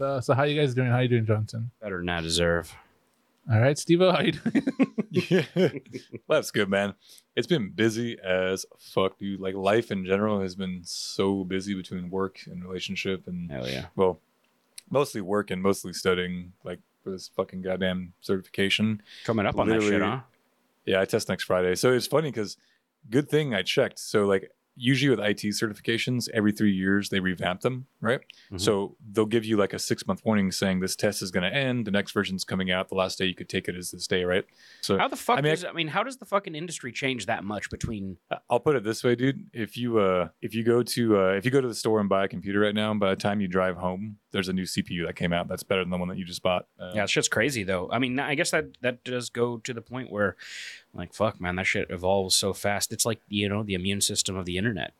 Uh, so how you guys doing? How you doing, Johnson? Better than I deserve. All right, Steve, how you doing? Yeah, that's good, man. It's been busy as fuck, dude. Like life in general has been so busy between work and relationship, and Hell yeah. well, mostly work and mostly studying, like for this fucking goddamn certification. Coming up on that shit, huh? Yeah, I test next Friday. So it's funny because good thing I checked. So like usually with IT certifications, every three years they revamp them, right? Mhm. So they'll give you like a six month warning saying this test is going to end. The next version's coming out. The last day you could take it is this day, right? So How the fuck I mean, I- does I mean, how does the fucking industry change that much between I'll put it this way, dude. If you uh if you go to uh if you go to the store and buy a computer right now, by the time you drive home, there's a new CPU that came out that's better than the one that you just bought. Uh, Yeah, it's just crazy though. I mean, I guess that that does go to the point where, like, fuck, man, that shit evolves so fast. It's like you know the immune system of the internet.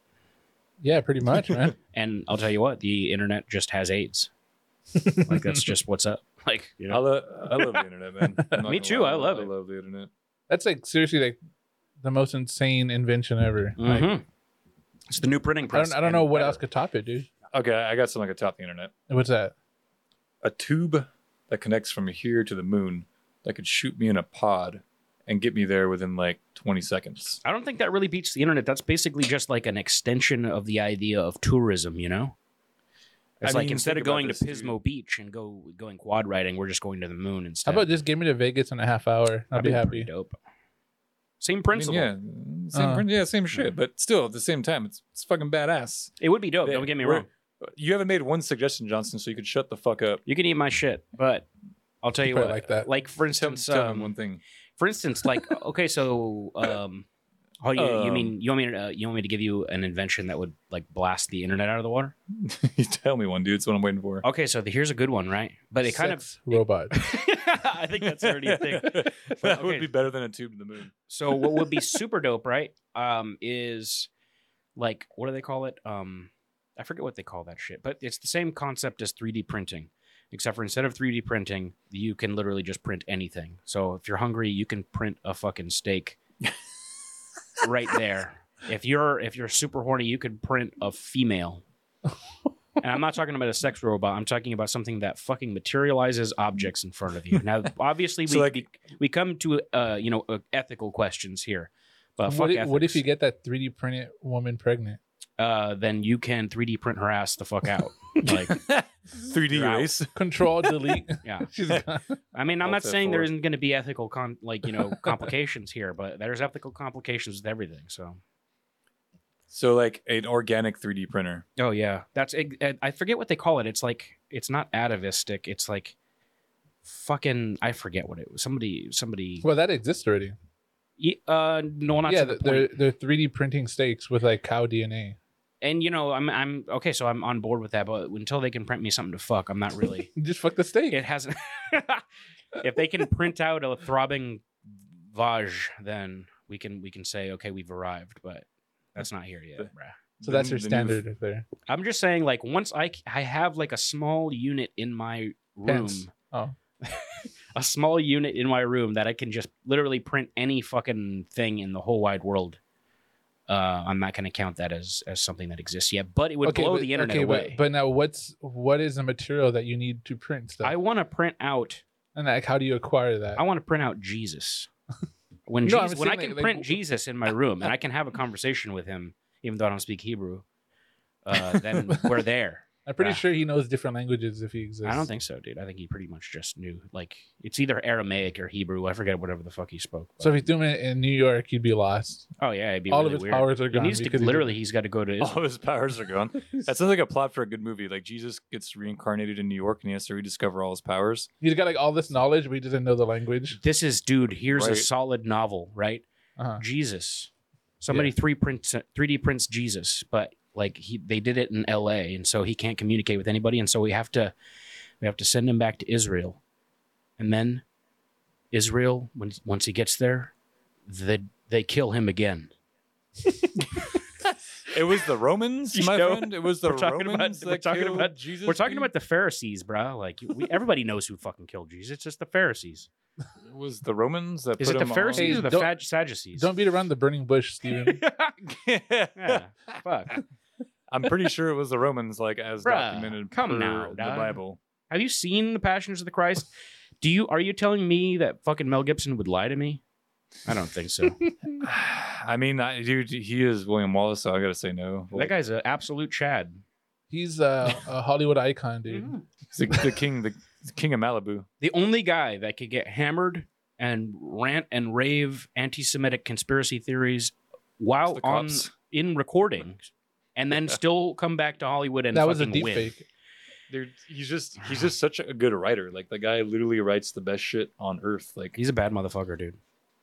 yeah, pretty much, man. And I'll tell you what, the internet just has AIDS. Like that's just what's up. Like you I, know, lo- I love the internet, man. I'm Me too, lie. I love I it. I love the internet. That's like seriously like the most insane invention ever. Like, Mhm. it's the new printing I press. don't, I don't know what better. else could top it, dude. Okay, I got something I could top the internet. What's that? A tube that connects from here to the moon that could shoot me in a pod and get me there within like 20 seconds. I don't think that really beats the internet. That's basically just like an extension of the idea of tourism, you know? It's I like mean, instead of going this, to dude. Pismo Beach and go going quad riding, we're just going to the moon instead. How about just give me to Vegas in a half hour? I'll That'd be pretty happy. Dope. Same I mean, principle. yeah, same, Uh, prin- yeah, same shit, but still at the same time, it's, it's fucking badass. It would be dope. Yeah, Don't get me wrong. You haven't made one suggestion, Johnson, so you could shut the fuck up. You can eat my shit, but I'll tell you Probably what. like that. Like for instance, tell him um, one thing. for instance, like okay, so um, oh, you, you Um, mean you want me to uh, you want me to give you an invention that would like blast the internet out of the water? you tell me one, dude. It's what I'm waiting for. Okay, so the, here's a good one, right? But it kind of Sex robot. I think that's already a thing. that okay. would be better than a tube to the moon. So what would be super dope, right? Um, is like what do they call it? Um, I forget what they call that shit, but it's the same concept as 3D printing, except for instead of 3D printing, you can literally just print anything. So if you're hungry, you can print a fucking steak right there. If you're if you're super horny, you could print a female. And I'm not talking about a sex robot. I'm talking about something that fucking materializes objects in front of you. Now, obviously, we So, like- we, we come to uh, you know uh, ethical questions here, but what, if, what if you get that 3D printed woman pregnant? Uh, then you can 3D print her ass the fuck out. Like, 3D You're race. Control delete. yeah. She's. I mean, I'm Alt not saying there F4. isn't going to be ethical con like you know complications here, but there's ethical complications with everything. So, So like an organic 3D printer. oh yeah, that's I I forget what they call it. It's like it's not atavistic. It's like fucking I forget what it was. Somebody somebody. Well, that exists already. Ye- Uh, no, not yeah, to the they're point. they're 3D printing steaks with like cow DNA. And you know, I'm I'm okay. So I'm on board with that. But until they can print me something to fuck, I'm not really. Just fuck the steak. it hasn't. if they can print out a throbbing vaj, then we can we can say okay, we've arrived. But that's not here yet, bruh. so that's The- your the standard right there. I'm just saying, like once I c- I have like a small unit in my room, Pence. Oh, a small unit in my room that I can just literally print any fucking thing in the whole wide world. Uh, I'm not going to count that as as something that exists yet, but it would blow but, the internet okay, away. But, but now, what's what is the material that you need to print stuff? I want to print out. and like, how do you acquire that? I want to print out Jesus. When No, Jesus, when I can like- like, print w- Jesus in my room and I can have a conversation with him, even though I don't speak Hebrew, uh, then we're there. I'm pretty Ah. sure he knows different languages if he exists. I don't think so, dude. I think he pretty much just knew. Like it's either Aramaic or Hebrew. I forget whatever the fuck he spoke. So if he's doing it in New York, he'd be lost. oh yeah, it'd be All really of his weird. powers are gone. He gone. needs to literally. He's got to go to. All Israel. of his powers are gone. That sounds like a plot for a good movie. Like Jesus gets reincarnated in New York and he has to rediscover all his powers. He's got like all this knowledge, but he doesn't know the language. This is, dude. Here's a solid novel, right? Uh-huh. Jesus. Somebody three prints three D prints Jesus, but like he they did it in L.A. and so he can't communicate with anybody, and so we have to we have to send him back to Israel, and then Israel when once he gets there, they they kill him again. It was the Romans, You my know, friend. It was the we're talking about- Romans we're that talking killed about- Jesus. We're talking dude? about the Pharisees, bro. Like we, everybody knows who fucking killed Jesus. It's just the Pharisees. It was the Romans that Is put it the him Pharisees Hey, or the don't- Sadducees? Don't beat around the burning bush, Steven. on- yeah, fuck. I'm pretty sure it was the Romans, like as Bruh, documented come now, the dog. Bible. Have you seen the Passions of the Christ? Do you are you telling me that fucking Mel Gibson would lie to me? I don't think so. I mean, I, dude, he is William Wallace, so I gotta say no. that guy's an absolute Chad. He's uh, a Hollywood icon, dude. He's the, the king, the, the king of Malibu. The only guy that could get hammered and rant and rave anti-Semitic conspiracy theories while the on cops. in recording, and then still come back to Hollywood and that was a fucking deep win. fake. Dude, he's just he's just such a good writer. Like the guy literally writes the best shit on earth. Like He's a bad motherfucker, dude.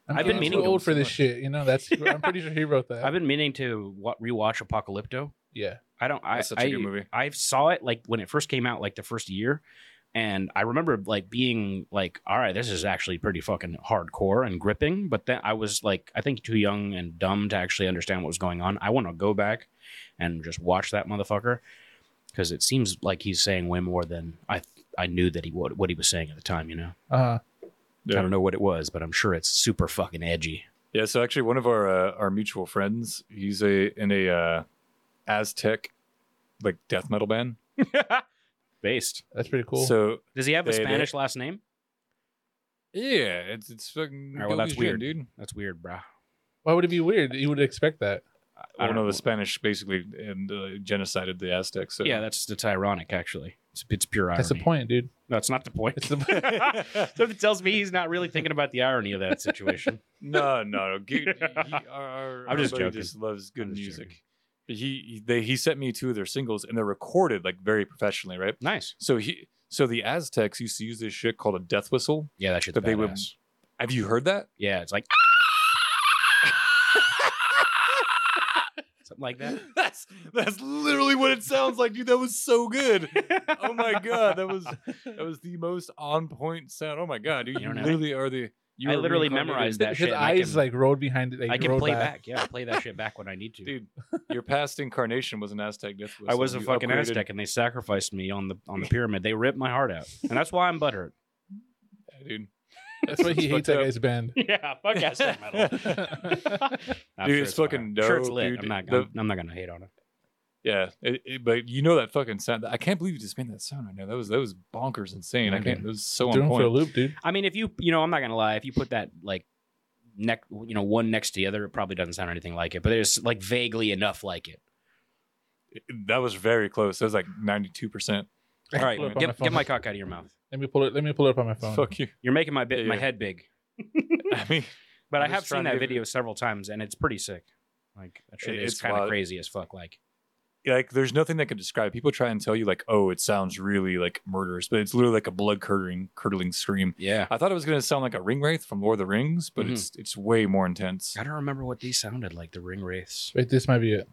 I'm I've been meaning too to old for this shit. You know, that's I'm pretty sure he wrote that. I've been meaning to wa- rewatch Apocalypto. yeah, I don't. I That's such a I, good movie. I saw it like when it first came out, like the first year, and I remember like being like, "All right, this is actually pretty fucking hardcore and gripping." But then I was like, I think too young and dumb to actually understand what was going on. I want to go back and just watch that motherfucker because it seems like he's saying way more than I I knew that he would what he was saying at the time. You know, uh, Yeah. I don't know what it was, but I'm sure it's super fucking edgy. yeah, so actually one of our uh, our mutual friends, he's a in a uh, Aztec like death metal band. Based. that's pretty cool. So does he have a They- they- Spanish last name? Yeah, it's it's fucking All right, well, goofy that's shit, weird. dude. That's weird, bruh. Why would it be weird? You would expect that. I Well, don't no, know. the Spanish basically and uh, genocided the Aztecs. So. Yeah, that's that's ironic. Actually, it's, it's pure irony. That's the point, dude. No, it's not the point. It's the Something tells me he's not really thinking about the irony of that situation. no, no, no. G- he- our, our, I'm our just buddy joking. just loves good I'm just music. He he they he sent me two of their singles and they're recorded like very professionally, right? nice. So he so the Aztecs used to use this shit called a death whistle. Yeah, that shit's That they would- Have you heard that? Yeah, it's like something like that. That's that's literally what it sounds like, dude. That was so good. Oh my god, that was that was the most on point sound. Oh my god, dude, You you, don't know? literally are the. You I literally memorized that his shit. and I eyes can- like rolled behind it. Like, I can play back. Yeah, I play that shit back when I need to. dude. Your past incarnation was an Aztec death whistle. I was a You fucking upgraded- Aztec, and they sacrificed me on the on the pyramid. They ripped my heart out, and that's why I'm butthurt. Yeah, dude. That's why he hates fucked that guy's band. yeah, fuck Aztec metal. I'm Dude, it's fucking I'm Sure, it's dope, lit. dude. I'm not. The- I'm, I'm not gonna hate on it. Yeah, it, it- but you know that fucking sound. I can't believe you just made that sound right now. That was that was bonkers, insane. I I can't. did. It was so Doing on him for a loop, dude. I mean, if you, you know, I'm not gonna lie. If you put that like neck, you know, one next to the other, it probably doesn't sound anything like it. But there's like vaguely enough like it. That was very close. That was like ninety two percent. All right, Pull it up on get, phone. get my cock out of your mouth. Let me pull it. Let me pull it up on my phone. Fuck you. You're making my bit, Yeah, my yeah. head big. I mean, But I'm I have just seen to that give it- video several times, and it's pretty sick. Like that shit It- is it's kind of wild. crazy as fuck. Like like there's nothing that can describe. People try and tell you like, oh, it sounds really like murderous, but it's literally like a blood curdling, curdling scream. yeah, I thought it was gonna sound like a ring wraith from Lord of the Rings, but Mhm. it's it's way more intense. I don't remember what these sounded like. The ring wraiths. Wait, this might be it.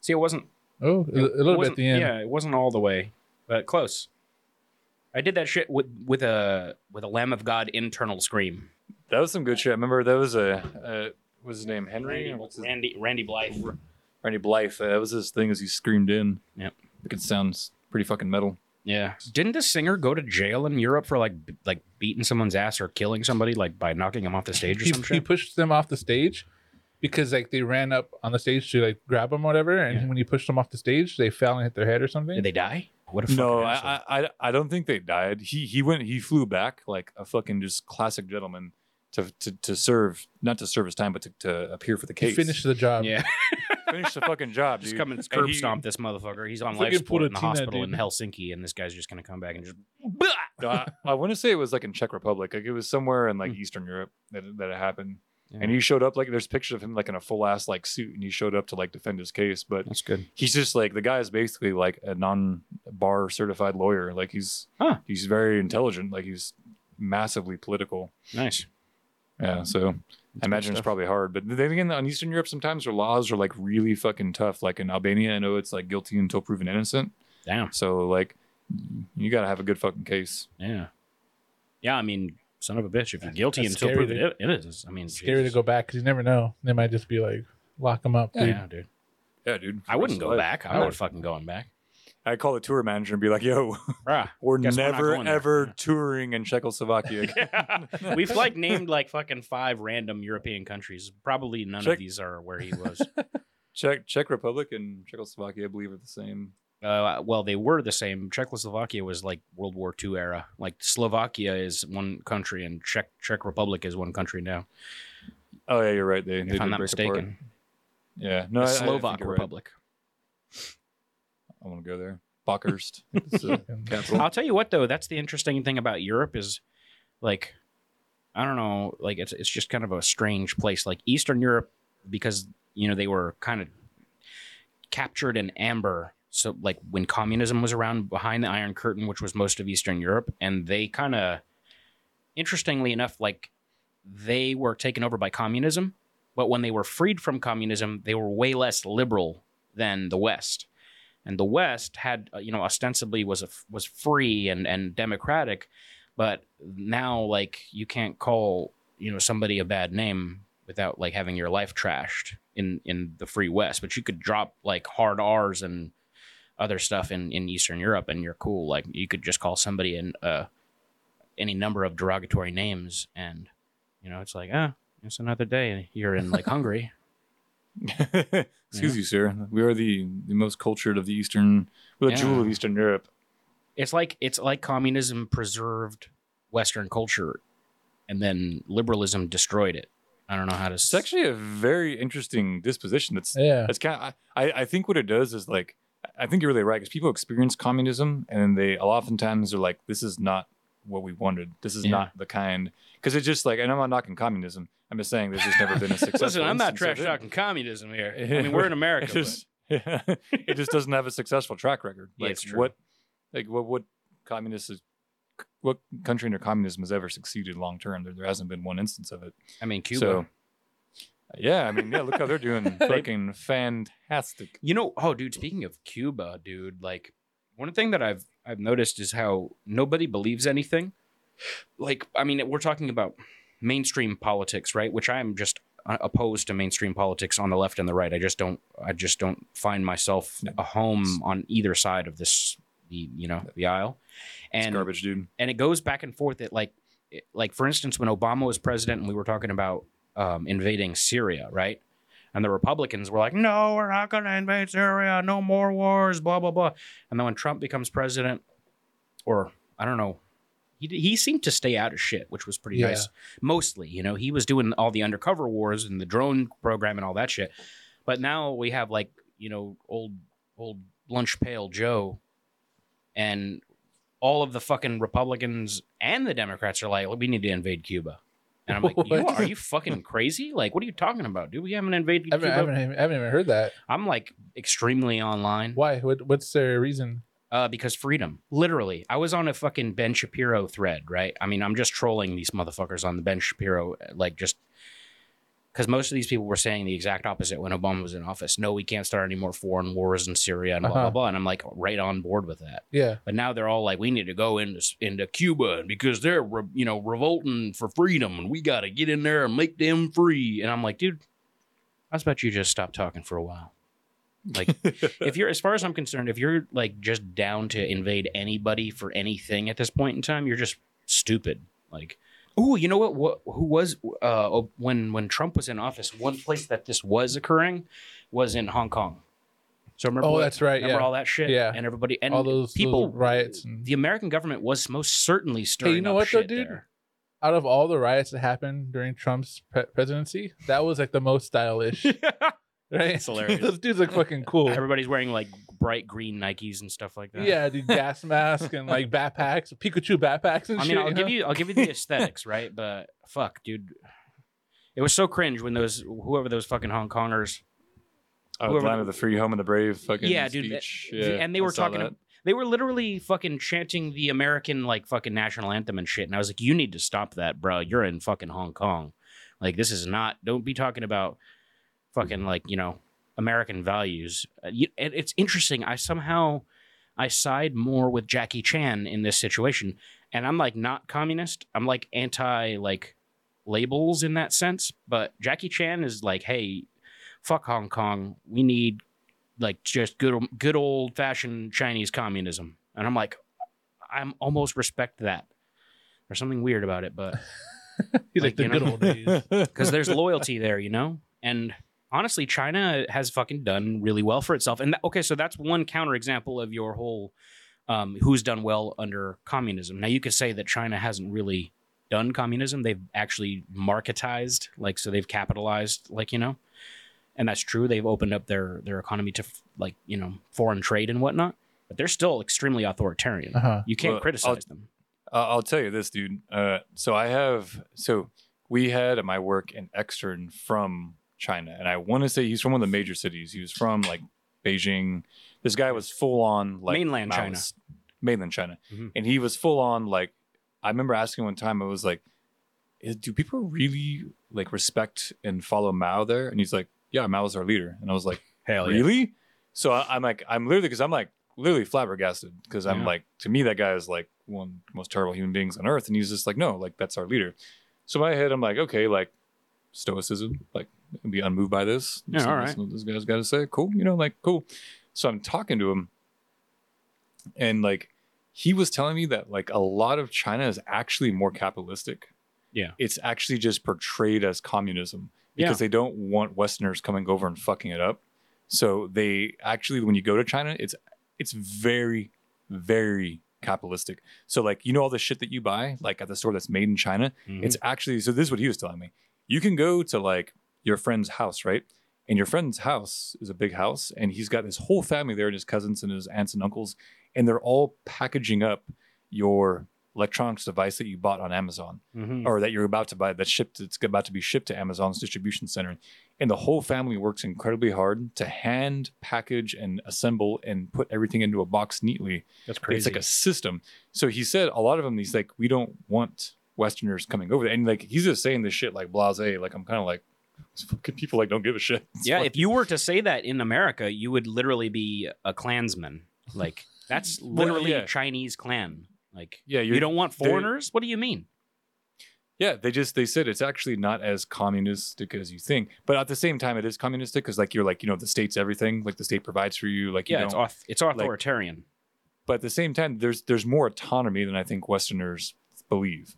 See, it wasn't Oh, a, a It little bit wasn't- at the end. Yeah, it wasn't all the way, but close. I did that shit with with a with a Lamb of God internal scream. That was some good shit. I remember that was a uh, what was his name Henry Randy, what's his Randy, Randy Blythe. Randy Blythe. Uh, that was his thing as he screamed in. Yep. Like it sounds pretty fucking metal. Yeah. Didn't this singer go to jail in Europe for like b- like beating someone's ass or killing somebody like by knocking him off the stage or He, some he shit? pushed them off the stage because like they ran up on the stage to like grab them or whatever, and Yeah. when he pushed them off the stage, they fell and hit their head or something. Did they die? What a fucking No, asshole. I, I I I don't think they died. He he went he flew back like a fucking just classic gentleman to to, to serve not to serve his time but to, to appear for the He case. finished the job. yeah. finish the fucking job. just dude. come and And curb he- stomp this motherfucker. He's on Fucking life support in the Pulatina, hospital in dude. Helsinki, and this guy's just gonna come back and just. No, I, I want to say it was like in Czech Republic. Like it was somewhere in like Hmm. Eastern Europe that that it happened. Yeah. And he showed up like there's pictures of him like in a full ass like suit, and he showed up to like defend his case. But That's good. he's just like the guy is basically like a non bar certified lawyer. Like he's Huh. he's very intelligent. Like he's massively political. Nice. Yeah, so I imagine it's probably hard. But then again, on Eastern Europe, sometimes their laws are like really fucking tough. Like in Albania, I know it's like guilty until proven innocent. Damn. So like, you got to have a good fucking case. Yeah. Yeah, I mean, son of a bitch. If you're guilty that's until scary proven to- it, it is. I mean, It's scary to Jesus. go back because you never know. They might just be like, lock them up, dude. Yeah, dude. Yeah, dude. I wouldn't go Life. back. I'm I not would. fucking going back. I'd call the tour manager and be like, "Yo, Bruh. we're we're never there." ever Yeah. touring in Czechoslovakia." again." We've like named like fucking five random European countries. Probably none Check- of these are where he was. Czech Czech Republic and Czechoslovakia, I believe, are the same. Uh, well, they were the same. Czechoslovakia was like World War II era. Like Slovakia is one country, and Czech Czech Republic is one country now. Oh yeah, you're right. They, they If I'm not break apart. mistaken, Yeah, no, the I- I Slovak you're right. Republic. I want to go there. Bakhurst. It's, uh. I'll tell you what, though, that's the interesting thing about Europe is, like, I don't know, like it's it's just kind of a strange place. Like Eastern Europe, because you know they were kind of captured in amber. So like when communism was around behind the Iron Curtain, which was most of Eastern Europe, and they kind of, interestingly enough, like they were taken over by communism, but when they were freed from communism, they were way less liberal than the West and the West had uh, you know ostensibly was a, was free and and democratic, but now like you can't call you know somebody a bad name without like having your life trashed in in the free West. But you could drop like hard R's and other stuff in in Eastern Europe, and you're cool. Like you could just call somebody in uh any number of derogatory names, and you know it's like ah. It's another day. You're in like Hungary. Excuse you, sir. We are the, the most cultured of the Eastern, we're the jewel of Eastern Europe. it's like it's like communism preserved Western culture, and then liberalism destroyed it. I don't know how to. It's actually a very interesting disposition. That's Yeah. that's kind of, I, I think what it does is like I think you're really right because people experience communism and then they oftentimes are like this is not what we wanted. This is Yeah. not the kind because it's just like and I'm not knocking communism. I'm just saying there's just never been a successful. Listen, I'm not trash talking communism here. I mean, we're in America. It just, it just doesn't have a successful track record. Yeah, Like it's true. what, like what, what communist is, what country under communism has ever succeeded long term? There, there hasn't been one instance of it. I mean, Cuba. So, yeah, I mean, yeah, look how they're doing, fucking fantastic. You know, oh, dude. Speaking of Cuba, dude, like one thing that I've I've noticed is how nobody believes anything. Like, I mean, we're talking about mainstream politics, right? Which I am just uh, opposed to mainstream politics on the left and the right. I just don't. I just don't find myself a home on either side of this. The you know the aisle, It's and garbage, dude. and it goes back and forth. It like, it- like for instance, when Obama was president, and we were talking about um, invading Syria, right? And the Republicans were like, "No, we're not going to invade Syria. No more wars." Blah blah blah. And then when Trump becomes president, or I don't know, he he seemed to stay out of shit, which was pretty Yeah. nice. Mostly, you know, he was doing all the undercover wars and the drone program and all that shit. But now we have like you know old old lunch pail Joe, and all of the fucking Republicans and the Democrats are like, we need to invade Cuba. And I'm like, you are you fucking crazy? Like, what are you talking about, dude? We haven't invaded I haven't, Cuba. I, haven't, even- I haven't even heard that. I'm like extremely online Why? What, what's their reason? uh, because freedom. Literally, I was on a fucking Ben Shapiro thread, right? I mean, I'm just trolling these motherfuckers on the Ben Shapiro, like just because most of these people were saying the exact opposite when Obama was in office. No, we can't start any more foreign wars in Syria and blah blah Uh-huh. blah. And I'm like right on board with that. Yeah. But now they're all like, we need to go into into Cuba because they're re- you know revolting for freedom, and we got to get in there and make them free. And I'm like, dude, I was about you just stop talking for a while. Like, if you're as far as I'm concerned, if you're like just down to invade anybody for anything at this point in time, you're just stupid. Like, oh, you know what? What who was uh when when Trump was in office? One place that this was occurring was in Hong Kong. So remember? Oh, what- that's right, Remember yeah. all that shit? Yeah. and everybody and All those people those riots. And, the American government was most certainly stirring Hey, you know what though, dude? there. out of all the riots that happened during Trump's pre- presidency, that was like the most stylish. right? It's hilarious. Those dudes look fucking cool. Everybody's wearing like bright green Nikes and stuff like that. Yeah, dude, gas mask and like backpacks, Pikachu backpacks and I shit. mean, I'll you give know? you, I'll give you the aesthetics, right? But fuck, dude, it was so cringe when those whoever those fucking Hong Kongers, Oh, whoever- Land of the Free, Home of the Brave, fucking Yeah, dude, speech. that- yeah, and they I were talking, that. they were literally fucking chanting the American like fucking national anthem and shit. And I was like, you need to stop that, bro. You're in fucking Hong Kong. Like this is not. Don't be talking about fucking like you know American values. Uh, it's interesting. I somehow I side more with Jackie Chan in this situation, and I'm like not communist. I'm like anti like labels in that sense. But Jackie Chan is like, hey, fuck Hong Kong. We need like just good good old fashioned Chinese communism. And I'm like, I'm almost respect that. There's something weird about it, but He's like, like, the you good know. old days. because there's loyalty there, you know. And honestly, China has fucking done really well for itself. And that, okay, so that's one counterexample of your whole um, who's done well under communism. Now you could say that China hasn't really done communism; they've actually marketized, like so they've capitalized, like you know, and that's true. They've opened up their their economy to like you know foreign trade and whatnot, but they're still extremely authoritarian. Uh-huh. You can't Well, criticize them. Uh, I'll tell you this, dude. Uh, so I have so we had at my work an extern from China, and I want to say he's from one of the major cities. He was from like Beijing. This guy was full on like Mainland China. Mainland China, Mhm. and he was full on like. I remember asking one time, I was like, "Do people really like respect and follow Mao there?" And he's like, "Yeah, Mao's our leader." And I was like. Hell really? So I, I'm like, I'm literally because I'm like literally flabbergasted because I'm Yeah. like, to me that guy is like one of the most terrible human beings on earth, and he's just like, no, like that's our leader. So in my head, I'm like, okay, like stoicism, like be unmoved by this. Yeah, So all that's what this guy's got to say. Cool, you know, like cool. So I'm talking to him, and like he was telling me that like a lot of China is actually more capitalistic. Yeah. it's actually just portrayed as communism Yeah. because they don't want Westerners coming over and fucking it up. So they actually, when you go to China, it's it's very, very capitalistic. So like you know all the shit that you buy like at the store that's made in China, Mhm. it's actually so this is what he was telling me. You can go to like your friend's house, right? And your friend's house is a big house, and he's got his whole family there, and his cousins and his aunts and uncles, and they're all packaging up your electronics device that you bought on Amazon Mhm. or that you're about to buy that's shipped it's about to be shipped to Amazon's distribution center. And the whole family works incredibly hard to hand package and assemble and put everything into a box neatly. That's crazy it's like a system. So he said a lot of them he's like we don't want westerners coming over there. And like he's just saying this shit like blase like i'm kind of like fucking people like don't give a shit It's yeah, like- if you were to say that in America, you would literally be a Klansman. Like that's literally yeah. Chinese clan. Like yeah you don't want foreigners? What do you mean? Yeah, they just they said it's actually not as communistic as you think, but at the same time, it is communistic because like you're like you know the state's everything, like the state provides for you, like you Yeah, it's auth- it's authoritarian. but at the same time, there's there's more autonomy than I think Westerners believe.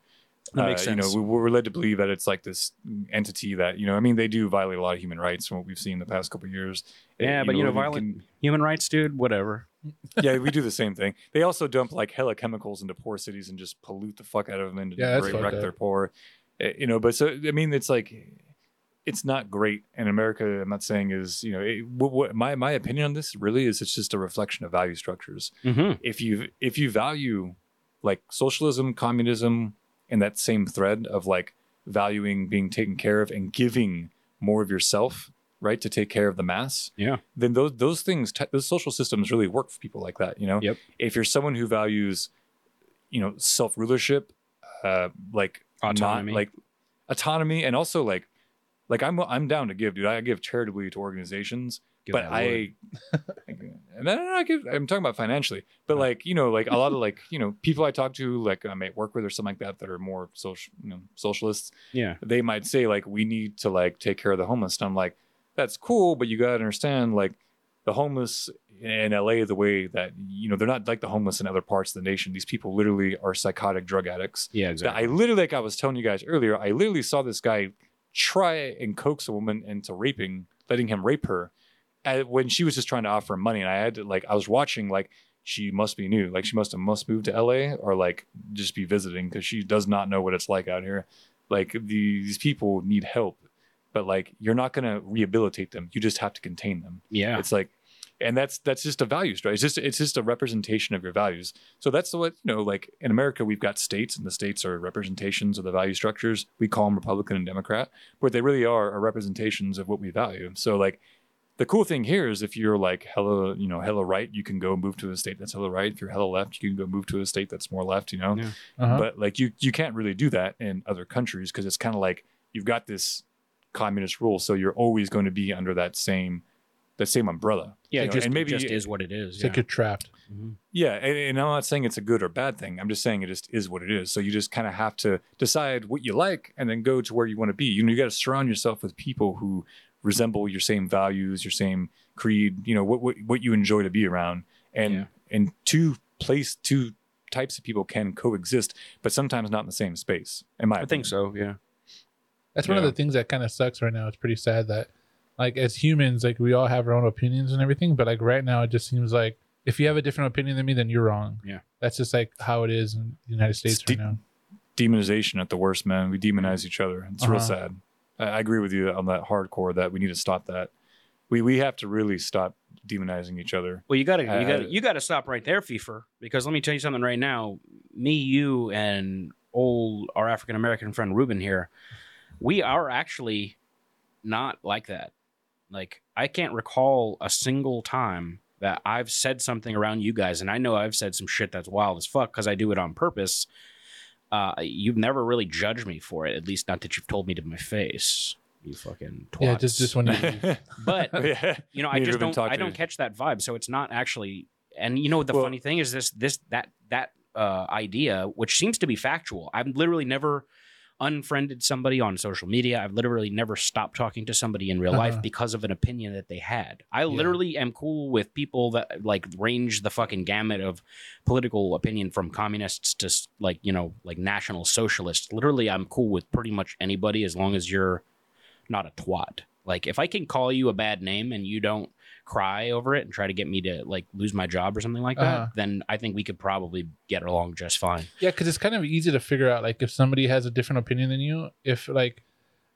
That makes Uh, You know, we, we're led to believe that it's like this entity that you know. I mean, they do violate a lot of human rights from what we've seen the past couple of years. Yeah, but you know, we violent can- human rights, dude. Whatever. yeah, we do the same thing. They also dump like hella chemicals into poor cities and just pollute the fuck out of them and Yeah, that's wreck fucked up. their poor. Eh, You know, but so I mean, it's like it's not great. And America, I'm not saying is you know it, what, what, my my opinion on this really is it's just a reflection of value structures. Mm-hmm. If you if you value like socialism, communism, and that same thread of like valuing being taken care of and giving more of yourself, right, to take care of the mass Yeah. then those those things t- those social systems really work for people like that you know Yep. if you're someone who values you know self rulership uh like not- Autonomy. like autonomy and also like like i'm i'm down to give dude i give charitably to organizations but i and then i give i'm talking about financially but like you know like a lot of like you know people i talk to like um, i might work with or something like that that are more social you know socialists yeah. they might say like we need to like take care of the homeless and i'm like that's cool but you got to understand like the homeless in la the way that you know they're not like the homeless in other parts of the nation these people literally are psychotic drug addicts Yeah. Exactly. i literally like i was telling you guys earlier i literally saw this guy try and coax a woman into raping letting him rape her when she was just trying to offer him money and i had to like i was watching like she must be new like she must have must move to la or like just be visiting because she does not know what it's like out here. Like these people need help but like you're not going to rehabilitate them. You just have to contain them. Yeah. it's like and that's that's just a values right it's just it's just a representation of your values. So that's what you know like in america we've got states and the states are representations of the value structures. We call them republican and democrat but they really are, are representations of what we value. So like the cool thing here is if you're like hella you know hella right you can go move to a state that's hella right if you're hella left you can go move to a state that's more left you know Yeah. Uh-huh. but like you you can't really do that in other countries because it's kind of like you've got this communist rule so you're always going to be under that same that same umbrella yeah. you It know, just, and maybe it just is what it is. it's Yeah. like you're trapped. Mhm. yeah and, and i'm not saying it's a good or bad thing i'm just saying it just is what it is so you just kind of have to decide what you like and then go to where you want to be you know you got to surround yourself with people who resemble your same values your same creed you know what what, what you enjoy to be around and Yeah. and two place two types of people can coexist but sometimes not in the same space in my I think so. Yeah. That's one of the things that kind of sucks right now. It's pretty sad that like as humans, like we all have our own opinions and everything. But like right now, it just seems like if you have a different opinion than me, then you're wrong. Yeah. that's just like how it is in the United States Ste- right now. Demonization at the worst, man. We demonize each other. It's real Uh-huh. sad. I, agree with you on that hardcore that we need to stop that. We we have to really stop demonizing each other. Well, you gotta, you Uh, gotta, you gotta stop right there, FIFA. Because let me tell you something right now. Me, you, and old our African American friend Ruben here, we are actually not like that. Like I can't recall a single time that I've said something around you guys, and I know I've said some shit that's wild as fuck because I do it on purpose. Uh, you've never really judged me for it, at least not that you've told me to my face. You fucking twats. Yeah, just just when you But yeah. you know, I and just don't I don't you. catch that vibe. So it's not actually and you know the Well- funny thing is this this that that uh idea, which seems to be factual. I've literally never unfriended somebody on social media. I've literally never stopped talking to somebody in real life Uh-huh. because of an opinion that they had. I literally am cool with people that like range the fucking gamut of political opinion from communists to like, you know, like national socialists. Literally I'm cool with pretty much anybody as long as you're not a twat. Like if I can call you a bad name and you don't cry over it and try to get me to like lose my job or something like that, Uh-huh. then I think we could probably get along just fine. Yeah, because it's kind of easy to figure out like if somebody has a different opinion than you. If like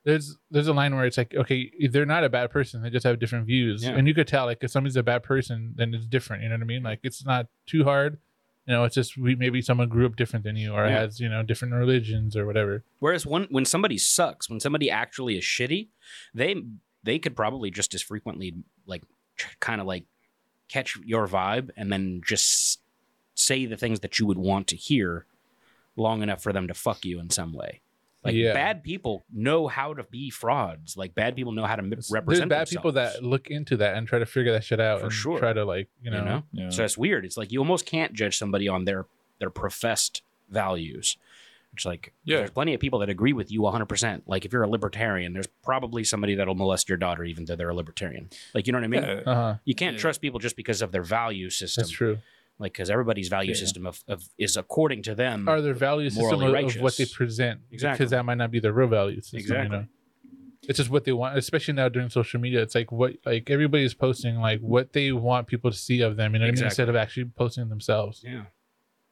there's there's a line where it's like okay, they're not a bad person, they just have different views, Yeah. and you could tell like if somebody's a bad person, then it's different. You know what I mean? Like it's not too hard. You know, it's just we maybe someone grew up different than you or Yeah. has you know different religions or whatever. Whereas when when somebody sucks, when somebody actually is shitty, they they could probably just as frequently like kind of like catch your vibe and then just say the things that you would want to hear long enough for them to fuck you in some way. Like Yeah. bad people know how to be frauds. Like bad people know how to mi- There's represent bad people themselves. that look into that and try to figure that shit out For and sure. try to like you know, you know. Yeah. So it's weird. It's like you almost can't judge somebody on their their professed values. It's like Yeah. there's plenty of people that agree with you 100%. Like if you're a libertarian, there's probably somebody that'll molest your daughter even though they're a libertarian. Like you know what I mean? Yeah. uh huh, You can't Yeah. trust people just because of their value system. that's true. Like because everybody's value Yeah. system of, of is according to them. Are their value system morally of, of what they present? Exactly. because that might not be their real value system. Exactly. You know? It's just what they want, especially now during social media. It's like what like everybody's posting like what they want people to see of them, you know what I mean? Instead of actually posting themselves, yeah.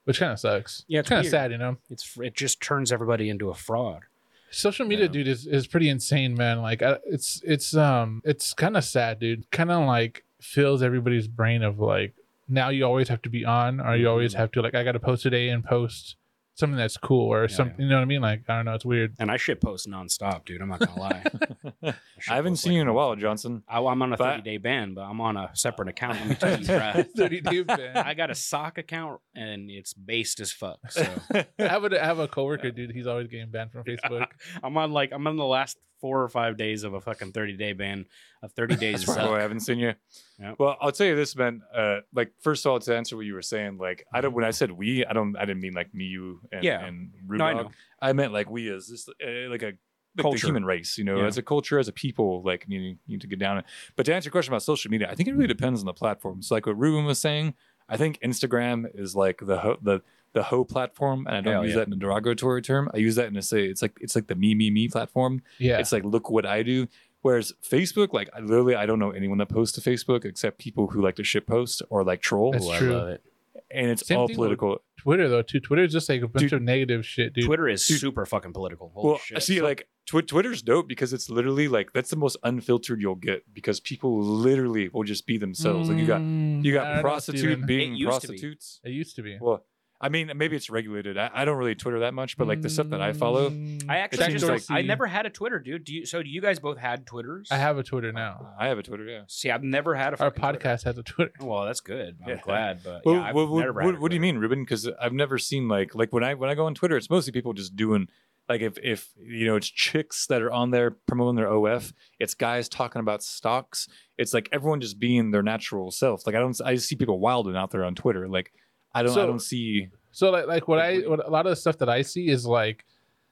Which kind of sucks. Yeah, it's kind of sad, you know. It's it just turns everybody into a fraud. Social media, Yeah. dude, is, is pretty insane, man. Like I, it's it's um it's kind of sad, dude. Kind of like fills everybody's brain of like now you always have to be on, or you always Mhm. have to like I got to post today and post something that's cool or Yeah, something. You know what I mean? Like I don't know, it's weird. And I shit post nonstop, dude. I'm not gonna lie. I shit haven't seen like you in a while. Johnson. I, I'm on a But- 30 day ban, but I'm on a separate account. Let me tell you, bruh. Thirty day ban. I got a sock account and it's based as fuck. So I have a I have a coworker, dude. He's always getting banned from Facebook. I'm on like I'm on the last four or five days of a fucking 30 day ban of 30 days. That's why I haven't seen you. Yep. Well, I'll tell you this, man. Uh, like first of all, to answer what you were saying, like I don't. When I said we, I don't. I didn't mean like me, you, and, Yeah. and No, I know. I meant like we as this, uh, like a like the human race, you know, Yeah. as a culture, as a people, like need, need to get down. But to answer your question about social media, I think it really depends on the platform. So, like what Ruben was saying, I think Instagram is like the ho- the the hoe platform, and I don't Hell use yeah. that in a derogatory term. I use that in a say it's like it's like the me me me platform. Yeah, It's like look what I do. Whereas Facebook, like I literally, I don't know anyone that posts to Facebook except people who like to shit post or like troll, That's Ooh, I true. Love it. and it's Same all thing with- political. Twitter though too. Twitter is just like a bunch Dude. of negative shit, dude. Twitter is Dude. super fucking political. Holy well, shit. see, So- like tw- Twitter's dope because it's literally like that's the most unfiltered you'll get because people literally will just be themselves. Like you got Mm, you got don't prostitute being It used to be. prostitutes. It used to be. Well, I mean, maybe it's regulated. I, I don't really Twitter that much, but like the stuff that I follow, Mm, I actually seems just, like- I never had a Twitter, dude. Do you? So do you guys both had Twitters? I have a Twitter now. I have a Twitter. Yeah. See, I've never had a Our fucking Twitter. podcast has a Twitter. Well, that's good. I'm Yeah. glad, but Well, yeah, I've what, what, never had what, a what do you Twitter. mean, Ruben? Because I've never seen like like when I when I go on Twitter, it's mostly people just doing like if if you know it's chicks that are on there promoting their OF, it's guys talking about stocks. It's like everyone just being their natural self. Like I don't I see people wilding out there on Twitter. Like I don't I don't see So like like what I what a lot of the stuff that I see is like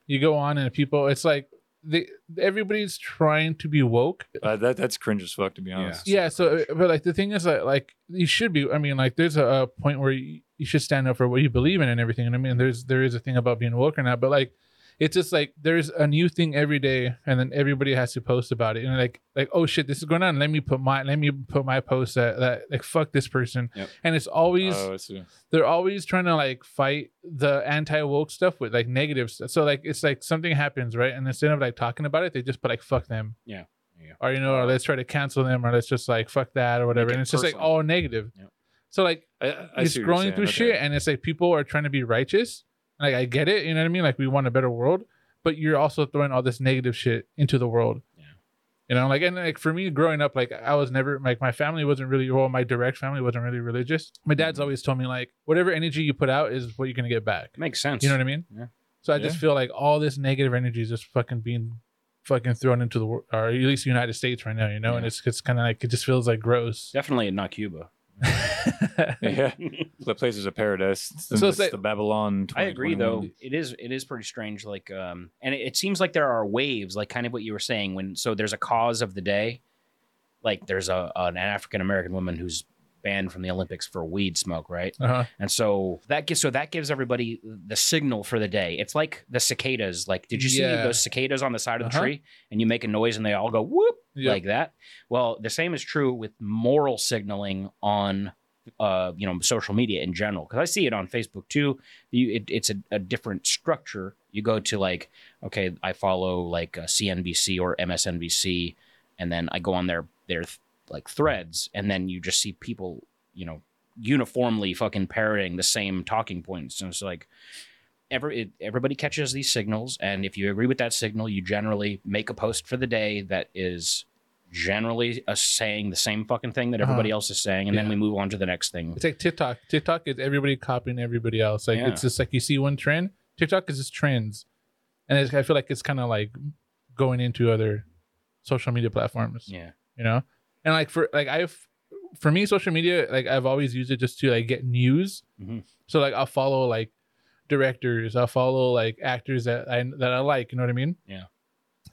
you go on and people it's like they everybody's trying to be woke. uh, that that's cringe as fuck to be honest. Yeah, so but like the thing is that like you should be I mean like there's a, a point where you, you should stand up for what you believe in and everything and I mean there's there is a thing about being woke or not but like it's just like there's a new thing every day and then everybody has to post about it and like like oh shit this is going on let me put my let me put my post that, that like fuck this person Yep. and it's always Oh, they're always trying to like fight the anti woke stuff with like negative stuff. So like it's like something happens, right? And instead of like talking about it, they just put like fuck them. Yeah. Yeah. Or you know, or let's try to cancel them, or let's just like fuck that or whatever. it And it's just like personal. all negative. Yep. So like I, I it's scrolling through Okay. shit, and it's like people are trying to be righteous. Like I get it, you know what I mean? Like we want a better world, but you're also throwing all this negative shit into the world. Yeah. You know, like and like for me growing up, like I was never like my family wasn't really well, my direct family wasn't really religious. My Mm-hmm. dad's always told me like whatever energy you put out is what you're gonna get back. Makes sense. You know what I mean? Yeah. So I just feel like all this negative energy is just fucking being fucking thrown into the world, or at least the United States right now. You know, and it's it's kind of like it just feels like gross. Definitely not Cuba. Yeah, the place is a paradise. It's, So it's it's like- the Babylon. I agree, though. It is it is pretty strange. Like, um, and it, it seems like there are waves, like kind of what you were saying. When so there's a cause of the day, like there's a an African American woman who's banned from the Olympics for weed smoke, right? uh-huh. And so that gives so that gives everybody the signal for the day. It's like the cicadas. Like, did you see Yeah. those cicadas on the side of the Uh-huh. tree? And you make a noise, and they all go whoop Yep. like that. Well, the same is true with moral signaling on, uh, you know, social media in general. Because I see it on Facebook too. You, it, it's a, a different structure. You go to like, okay, I follow like uh, CNBC or MSNBC, and then I go on their their like threads, and then you just see people, you know, uniformly fucking parroting the same talking points. And it's like every it, everybody catches these signals, and if you agree with that signal, you generally make a post for the day that is generally uh, saying the same fucking thing that everybody else is saying, and then we move on to the next thing. It's like TikTok. TikTok is everybody copying everybody else. Like Yeah. it's just like you see one trend. TikTok is just trends, and it's, I feel like it's kind of like going into other social media platforms. Yeah, You know, and like for like I've for me social media like I've always used it just to like get news. Mhm. So like I'll follow like directors. I'll follow like actors that I that I like. You know what I mean? Yeah.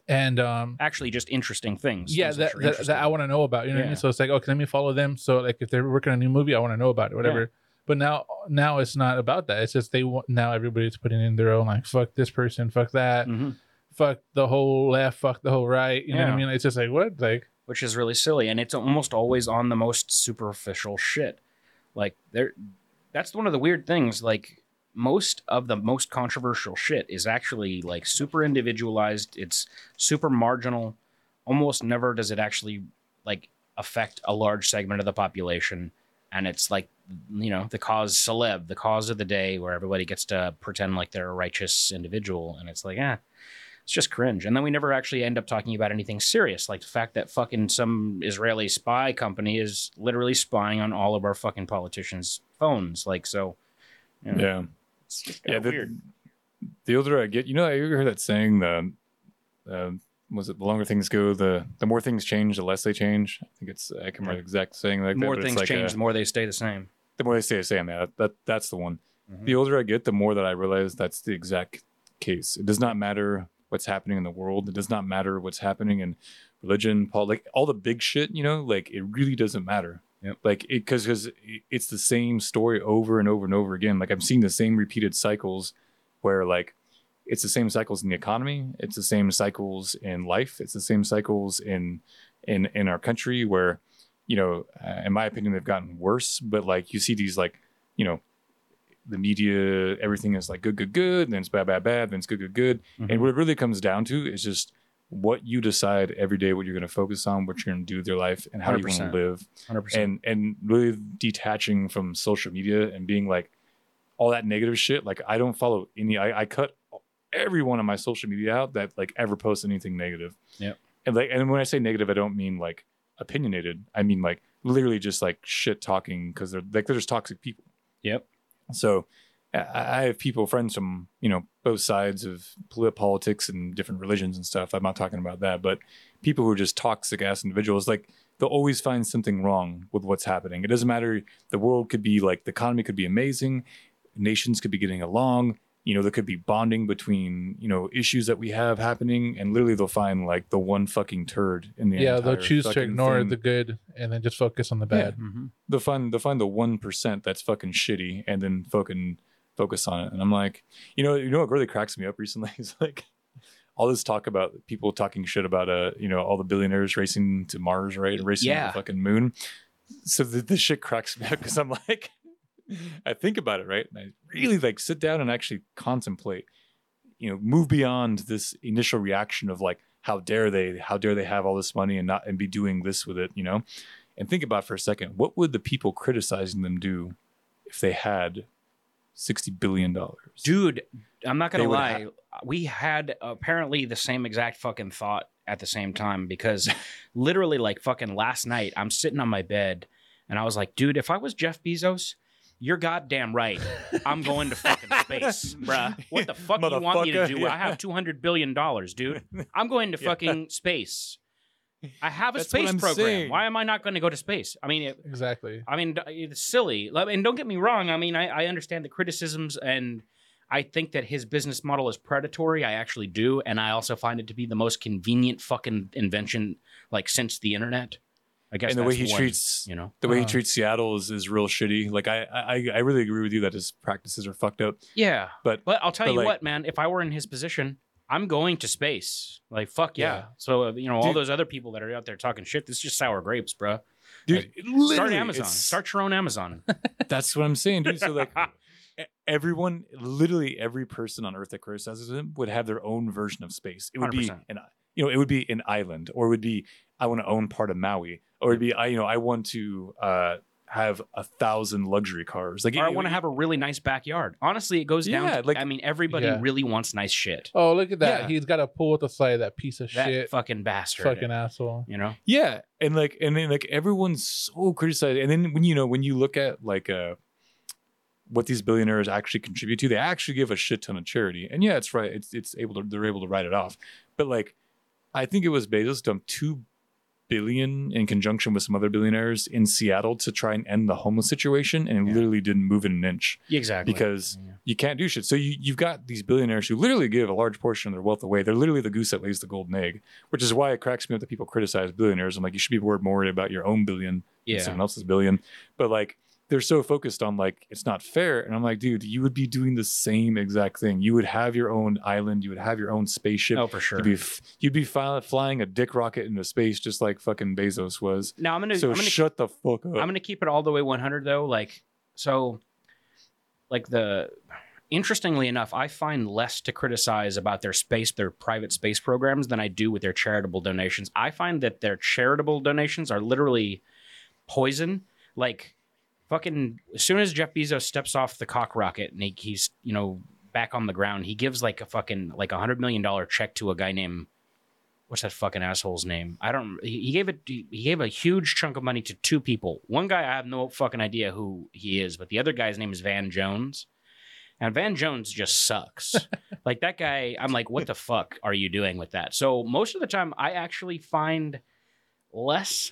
And um actually, just interesting things. yeah things that, you're that, that i want to know about you know what i mean so it's like okay let me follow them so like if they're working on a new movie i want to know about it whatever but now now it's not about that it's just they want now everybody's putting in their own like fuck this person fuck that Mhm. fuck the whole left fuck the whole right you know what i mean it's just like what like which is really silly and it's almost always on the most superficial shit. Like there that's one of the weird things like most of the most controversial shit is actually like super individualized it's super marginal almost never does it actually like affect a large segment of the population and it's like you know the cause celeb the cause of the day where everybody gets to pretend like they're a righteous individual and it's like eh it's just cringe. And then we never actually end up talking about anything serious, like the fact that fucking some Israeli spy company is literally spying on all of our fucking politicians' phones. Like, so, you know, Yeah, it's just yeah. The, weird. the older I get, you know, I heard that saying? The uh, was it the longer things go, the the more things change, the less they change. I think it's I can't remember the exact saying like The that. more but things like change, a- the more they stay the same. the more they stay the same. Yeah, that that's the one. Mhm. The older I get, the more that I realize that's the exact case. It does not matter what's happening in the world. It does not matter what's happening in religion, pol like all the big shit. You know, like it really doesn't matter. Yep. Like it because because it's the same story over and over and over again. Like I'm seeing the same repeated cycles where like it's the same cycles in the economy it's the same cycles in life it's the same cycles in in in our country where you know uh, in my opinion they've gotten worse but like you see these like you know the media everything is like good good good then it's bad bad bad then it's good good good Mhm. and what it really comes down to is just what you decide every day what you're going to focus on what you're going to do with your life and how you want to live 100%. and and really detaching from social media and being like all that negative shit like i don't follow any i, I cut every one of my social media out that like ever posts anything negative Yeah. and like and when i say negative i don't mean like opinionated i mean like literally just like shit talking because they're like they're just toxic people Yep. So I have people, friends from you know both sides of polit- politics and different religions and stuff. I'm not talking about that, but people who are just toxic ass individuals, like they'll always find something wrong with what's happening. It doesn't matter. The world could be like the economy could be amazing, nations could be getting along. You know, there could be bonding between you know issues that we have happening, and literally they'll find like the one fucking turd in the yeah they'll choose to ignore thing the good and then just focus on the bad Mhm. they'll find they'll find the one percent that's fucking shitty, and then fucking focus on it. And I'm like, you know, you know what really cracks me up recently is like all this talk about people talking shit about uh, you know, all the billionaires racing to Mars, right? Racing to the fucking moon. So the, this shit cracks me up because I'm like, I think about it, right? And I really like sit down and actually contemplate, you know, move beyond this initial reaction of like, how dare they, how dare they have all this money and not and be doing this with it, you know? And think about for a second, what would the people criticizing them do if they had sixty billion dollars? dude i'm not gonna lie we had apparently the same exact fucking thought at the same time because literally like fucking last night i'm sitting on my bed and i was like dude if i was jeff bezos you're goddamn right i'm going to fucking space bruh what the fuck do you want me to do yeah. i have 200 billion dollars dude i'm going to fucking space i have a That's what space I'm program saying. why am i not going to go to space i mean it, Exactly. I mean, d- it's silly. Like, And don't get me wrong. I mean, I, I understand the criticisms, and I think that his business model is predatory. I actually do, and I also find it to be the most convenient fucking invention, like since the internet. I guess and the way he one, treats you know, the way he Uh. treats Seattle is, is real shitty. Like I, I I really agree with you that his practices are fucked up. yeah. But- but I'll tell but, you like- what, man. If I were in his position. I'm going to space. Like fuck yeah. Yeah. So uh, you know all Dude- those other people that are out there talking shit. This is just sour grapes, bro. Dude, Like, Start Amazon. Start your own Amazon. That's what I'm saying, dude. So like everyone, literally every person on Earth that criticizes him would have their own version of space. It would be 100%. an you know, it would be an island, or it would be I want to own part of Maui, or it'd be I you know I want to uh have a thousand luxury cars. Like or I want to have a really nice backyard. Honestly, it goes down. Yeah, to, like- I mean, everybody Yeah. really wants nice shit. Oh, look at that. Yeah. He's got a pool with the side. That piece of That shit. fucking bastard. Fucking asshole. you know. Yeah, and like and then like everyone's so criticized, and then when you know when you look at like uh what these billionaires actually contribute to, they actually give a shit ton of charity, and yeah, it's right, it's it's able to they're able to write it off, but like I think it was Bezos dumped two billion in conjunction with some other billionaires in Seattle to try and end the homeless situation, and it Yeah. literally didn't move it an inch Exactly. because Yeah. you can't do shit. So you, you've got these billionaires who literally give a large portion of their wealth away. They're literally the goose that lays the golden egg, which is why it cracks me up that people criticize billionaires. I'm like, you should be worried more about your own billion than someone else's billion. But like, they're so focused on like it's not fair. And I'm like, dude, you would be doing the same exact thing. You would have your own island. You would have your own spaceship. Oh, for sure. You'd be f- you'd be flying a dick rocket into space just like fucking Bezos was. now I'm gonna. So I'm gonna shut the fuck up. I'm gonna keep it all the way 100 though. Like so, like the interestingly enough, I find less to criticize about their space, their private space programs, than I do with their charitable donations. I find that their charitable donations are literally poison. Like fucking as soon as Jeff Bezos steps off the cock rocket and he, he's you know back on the ground, he gives like a fucking like a hundred million dollar check to a guy named what's that fucking asshole's name? I don't. He, he gave it. He gave a huge chunk of money to two people. One guy I have no fucking idea who he is, but the other guy's name is Van Jones. And Van Jones just sucks. like that guy, I'm like, what the fuck are you doing with that? So most of the time, I actually find less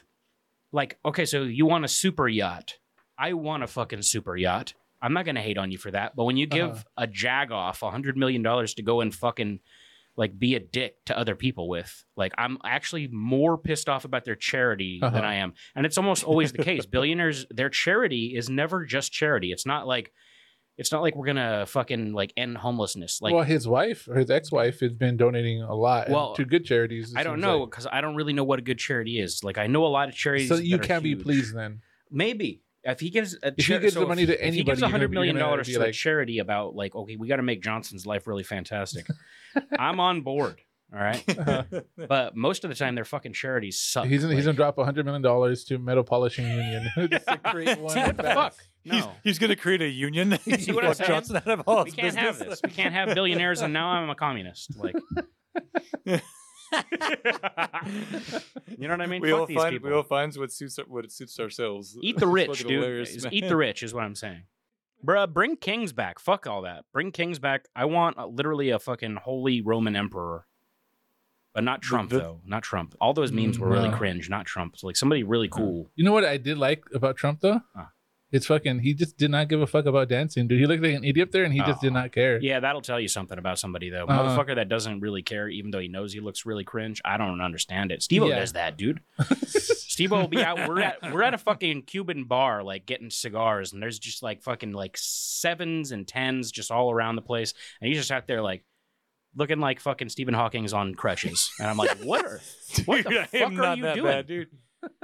like, okay, so you want a super yacht. I want a fucking super yacht. I'm not gonna hate on you for that. But when you give Uh-huh. a jag off a hundred million dollars to go and fucking like be a dick to other people with, like I'm actually more pissed off about their charity than Uh-huh. I am. And it's almost always the case. Billionaires, their charity is never just charity. It's not like it's not like we're gonna fucking like end homelessness. Like well, his wife or his ex-wife has been donating a lot Well, to good charities. I don't know like. because I don't really know what a good charity is. Like I know a lot of charities. So you can't be pleased then. Maybe if he gives a If he gives so the money to if he gives a you're gonna- million dollars to a like- charity about like okay, we got to make Johnson's life really fantastic. I'm on board. All right, but most of the time their fucking charities suck. He's gonna, he's gonna drop a hundred million dollars to metal polishing union. Just to create one See what the fuck? He's, No, he's gonna create a union. See what I'm Johnson out of all we can't have this. We can't have billionaires, and now I'm a communist. Like, you know what I mean? we Fuck all these find people. we all finds what suits our- what suits ourselves. Eat the rich, dude. hilarious, Is. Eat the rich is what I'm saying. Bruh, bring kings back. Fuck all that. Bring kings back. I want uh, literally a fucking holy Roman emperor. But not Trump, the- though. Not Trump. All those memes were really cringe. Not Trump. So, like somebody really cool. You know what I did like about Trump though? Huh. It's fucking. He just did not give a fuck about dancing, dude. He looked like an idiot up there, and he just did Oh. not care. Yeah, that'll tell you something about somebody though. Uh-huh. Motherfucker that doesn't really care, even though he knows he looks really cringe. I don't understand it. Steve Yeah. does that, dude. Steve will be out. We're at we're at a fucking Cuban bar, like getting cigars, and there's just like fucking like sevens and tens just all around the place, and he's just out there like looking like fucking Stephen Hawking's on crutches, and I'm like, what are what the Dude, I fuck am are not you that doing? bad, dude.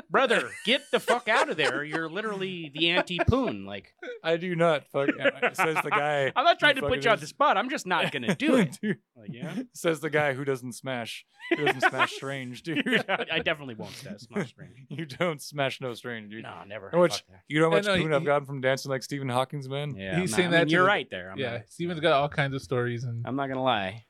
Brother? Get the fuck out of there! You're literally the anti-poon. Like I do not fuck. Uh, uh, says the guy. I'm not trying to put you on the spot. I'm just not gonna do it. Dude, Like, yeah. Says the guy who doesn't smash. Who doesn't smash strange, dude. I definitely won't uh, test. Not strange. You don't smash no strange, dude. No, never. How much- You know how much no, boon he- I've gotten from dancing like Stephen Hawking's man? Yeah, He's I'm saying not- I that mean, you're the- right there. I'm yeah. not, Steven's got all kinds of stories, and I'm not gonna lie.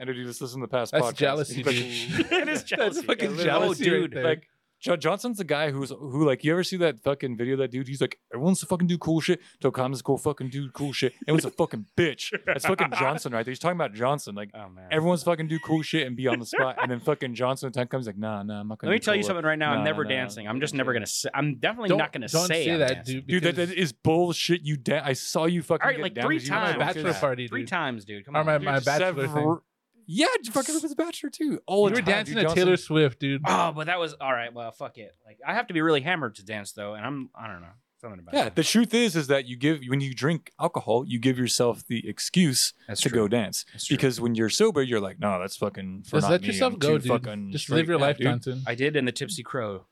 I know you just listen to the past That's podcast. jealousy, But- dude. it is That's jealousy. fucking Yeah, oh, jealousy, oh, right dude. there. like John Johnson's the guy who's who like you ever see that fucking video of that dude? He's like, everyone's to fucking do cool shit. Tokam's cool fucking do cool shit. Everyone's a fucking bitch. That's fucking Johnson right there. He's talking about Johnson. Like Oh man. everyone's fucking do cool shit and be on the spot. And then fucking Johnson at the time comes like, nah, nah, I'm not gonna Let me do tell you cool. something right now. I'm Nah, never nah, dancing. I'm just never gonna. Say, I'm definitely don't, not gonna don't say, say I'm that, dancing. dude. Dude, that, because- that is bullshit. You da- I saw you fucking All right, get like down three because you were times. my bachelor bachelor party, Three dude. times, dude. Come Or on. my- dude. bachelor thing. Yeah, fucking with his bachelor too. All you the were time, dancing dude. to Johnson- Taylor Swift, dude. Oh, but that was all right. Well, fuck it. Like I have to be really hammered to dance though, and I'm. I don't know something about. Yeah, that. the truth is, is that you give when you drink alcohol, you give yourself the excuse That's to true. go dance. That's true. Because when you're sober, you're like, no, that's fucking for Just not let me. yourself I'm go, too dude. fucking Just straight." live your Yeah, life, dude. Johnson. I did in the Tipsy Crow.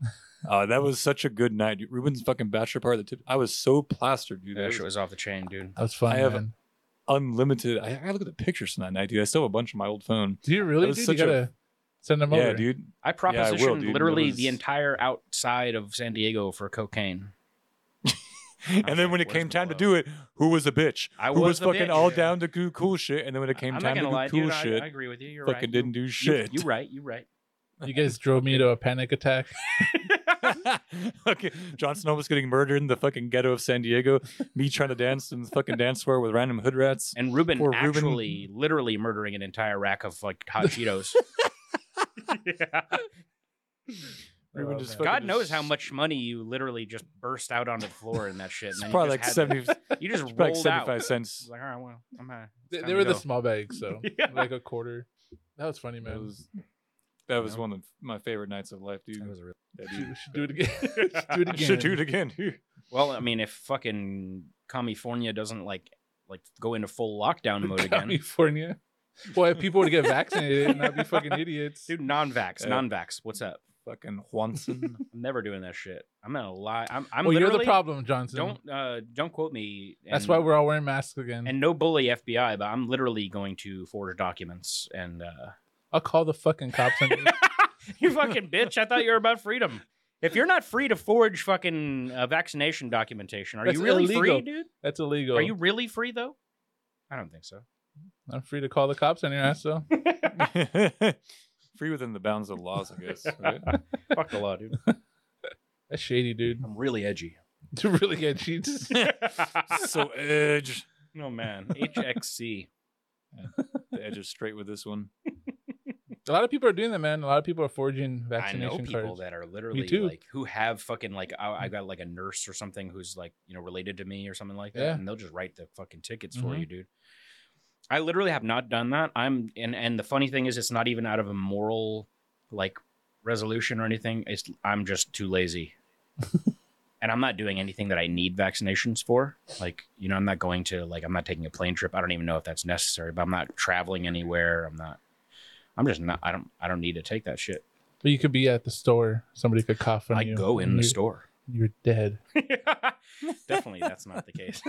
Uh, that was such a good night. dude. Ruben's fucking bachelor party. The tip, I was so plastered, dude. That That shit was was off the chain, dude. That was fun, I have- man. Unlimited. I, I gotta look at the pictures from that night, dude. I still have a bunch on my old phone. Do you really, was dude? You such a- gotta send them Yeah, over. dude. I I will, propositioned dude. Literally was- the entire outside of San Diego for cocaine. And then when it came the time to do it, who was a bitch? I who was was, fucking bitch. all down to do cool shit, and then when it came I'm time to do lie, cool dude. Shit, I, agree with you. You're fucking right. didn't do You- shit. You, right. You right. You guys drove me to a panic attack. okay, Johnson was getting murdered in the fucking ghetto of San Diego. Me trying to dance in the fucking dance floor with random hood rats. And Ruben Poor Ruben. actually, literally murdering an entire rack of like hot Cheetos. yeah. Ruben Oh, just fucking God knows just- how much money you literally just burst out onto the floor in that shit. It's And then probably you like just had- seventy, You just probably like rolled seventy-five out. cents. Like, all right, well, I'm high. They, It's they time were to the go. small bags, so Yeah. like a quarter. That was funny, That man. Was that was Yeah. one of my favorite nights of life, dude. That was a real- Yeah, Should, dude. we should do it again. Should do it again. should do it again, dude. Well, I mean, if fucking California doesn't like like go into full lockdown mode again, California. Well, if people would get vaccinated and not be fucking idiots. dude, non-vax, Yeah. non-vax. What's up? Fucking Juanson. I'm never doing that shit. I'm gonna lie. I'm. I'm well, you're the problem, Johnson. Don't uh don't quote me. That's why we're all wearing masks again. and no bully FBI, but I'm literally going to forge documents and uh I'll call the fucking cops on you. you fucking bitch. I thought you were about freedom. If you're not free to forge fucking uh, vaccination documentation, are That's you really free, dude? That's illegal. Are you really free though? I don't think so. I'm free to call the cops on your ass, though. Free within the bounds of the laws, I guess. Right? Fuck the law, dude. That's shady, dude. I'm really edgy. To really get cheats. so edge. oh man, HXC. The edge is straight with this one. A lot of people are doing that, man. A lot of people are forging vaccination. I vaccination know people cards. that are literally like who have fucking like I, I got like a nurse or something who's like you know related to me or something like that, Yeah. and they'll just write the fucking tickets for Mhm. you, dude. I literally have not done that. I'm and and the funny thing is, it's not even out of a moral like resolution or anything. It's I'm just too lazy, and I'm not doing anything that I need vaccinations for. Like you know, I'm not going to like I'm not taking a plane trip. I don't even know if that's necessary, but I'm not traveling anywhere. I'm not. I'm just not. I don't. I don't need to take that shit. But you could be at the store. Somebody could cough on I you. go in the you're- store. You're dead. Definitely, that's not the case.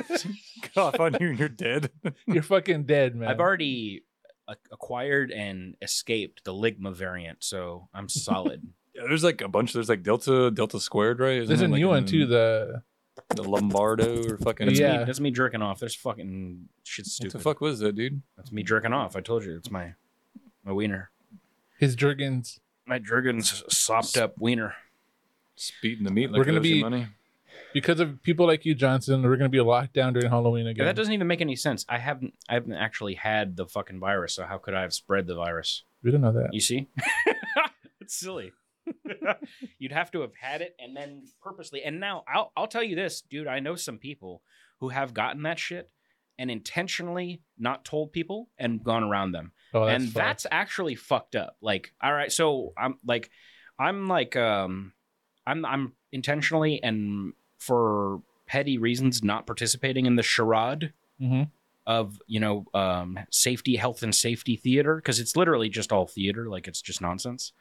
Cough on you and you're dead. You're fucking dead, man. I've already a- acquired and escaped the Ligma variant, so I'm solid. Yeah, there's like a bunch. There's like Delta, Delta squared, right? Isn't There's a it like new one in too. The The Lombardo or fucking. That's Yeah. me, that's me jerking off. There's fucking shit stupid. What stupid. the fuck was that, dude? That's me jerking off. I told you, it's my my wiener. his Jergens. My Jergens sopped up wiener. Speeding the meat like We're gonna it owes you be- money. Because of people like you, Johnson, we're gonna be locked down during Halloween Yeah, again. that doesn't even make any sense. I haven't I haven't actually had the fucking virus, so how could I have spread the virus? we don't know that. You see? it's silly. You'd have to have had it and then purposely. And now I'll I'll tell you this, dude. I know some people who have gotten that shit and intentionally not told people and gone around them. Oh, that's and fucked. that's actually fucked up. Like, all right, so I'm like, I'm like, um, I'm I'm intentionally and for petty reasons not participating in the charade Mhm. of you know um, safety, health, and safety theater because it's literally just all theater. Like it's just nonsense.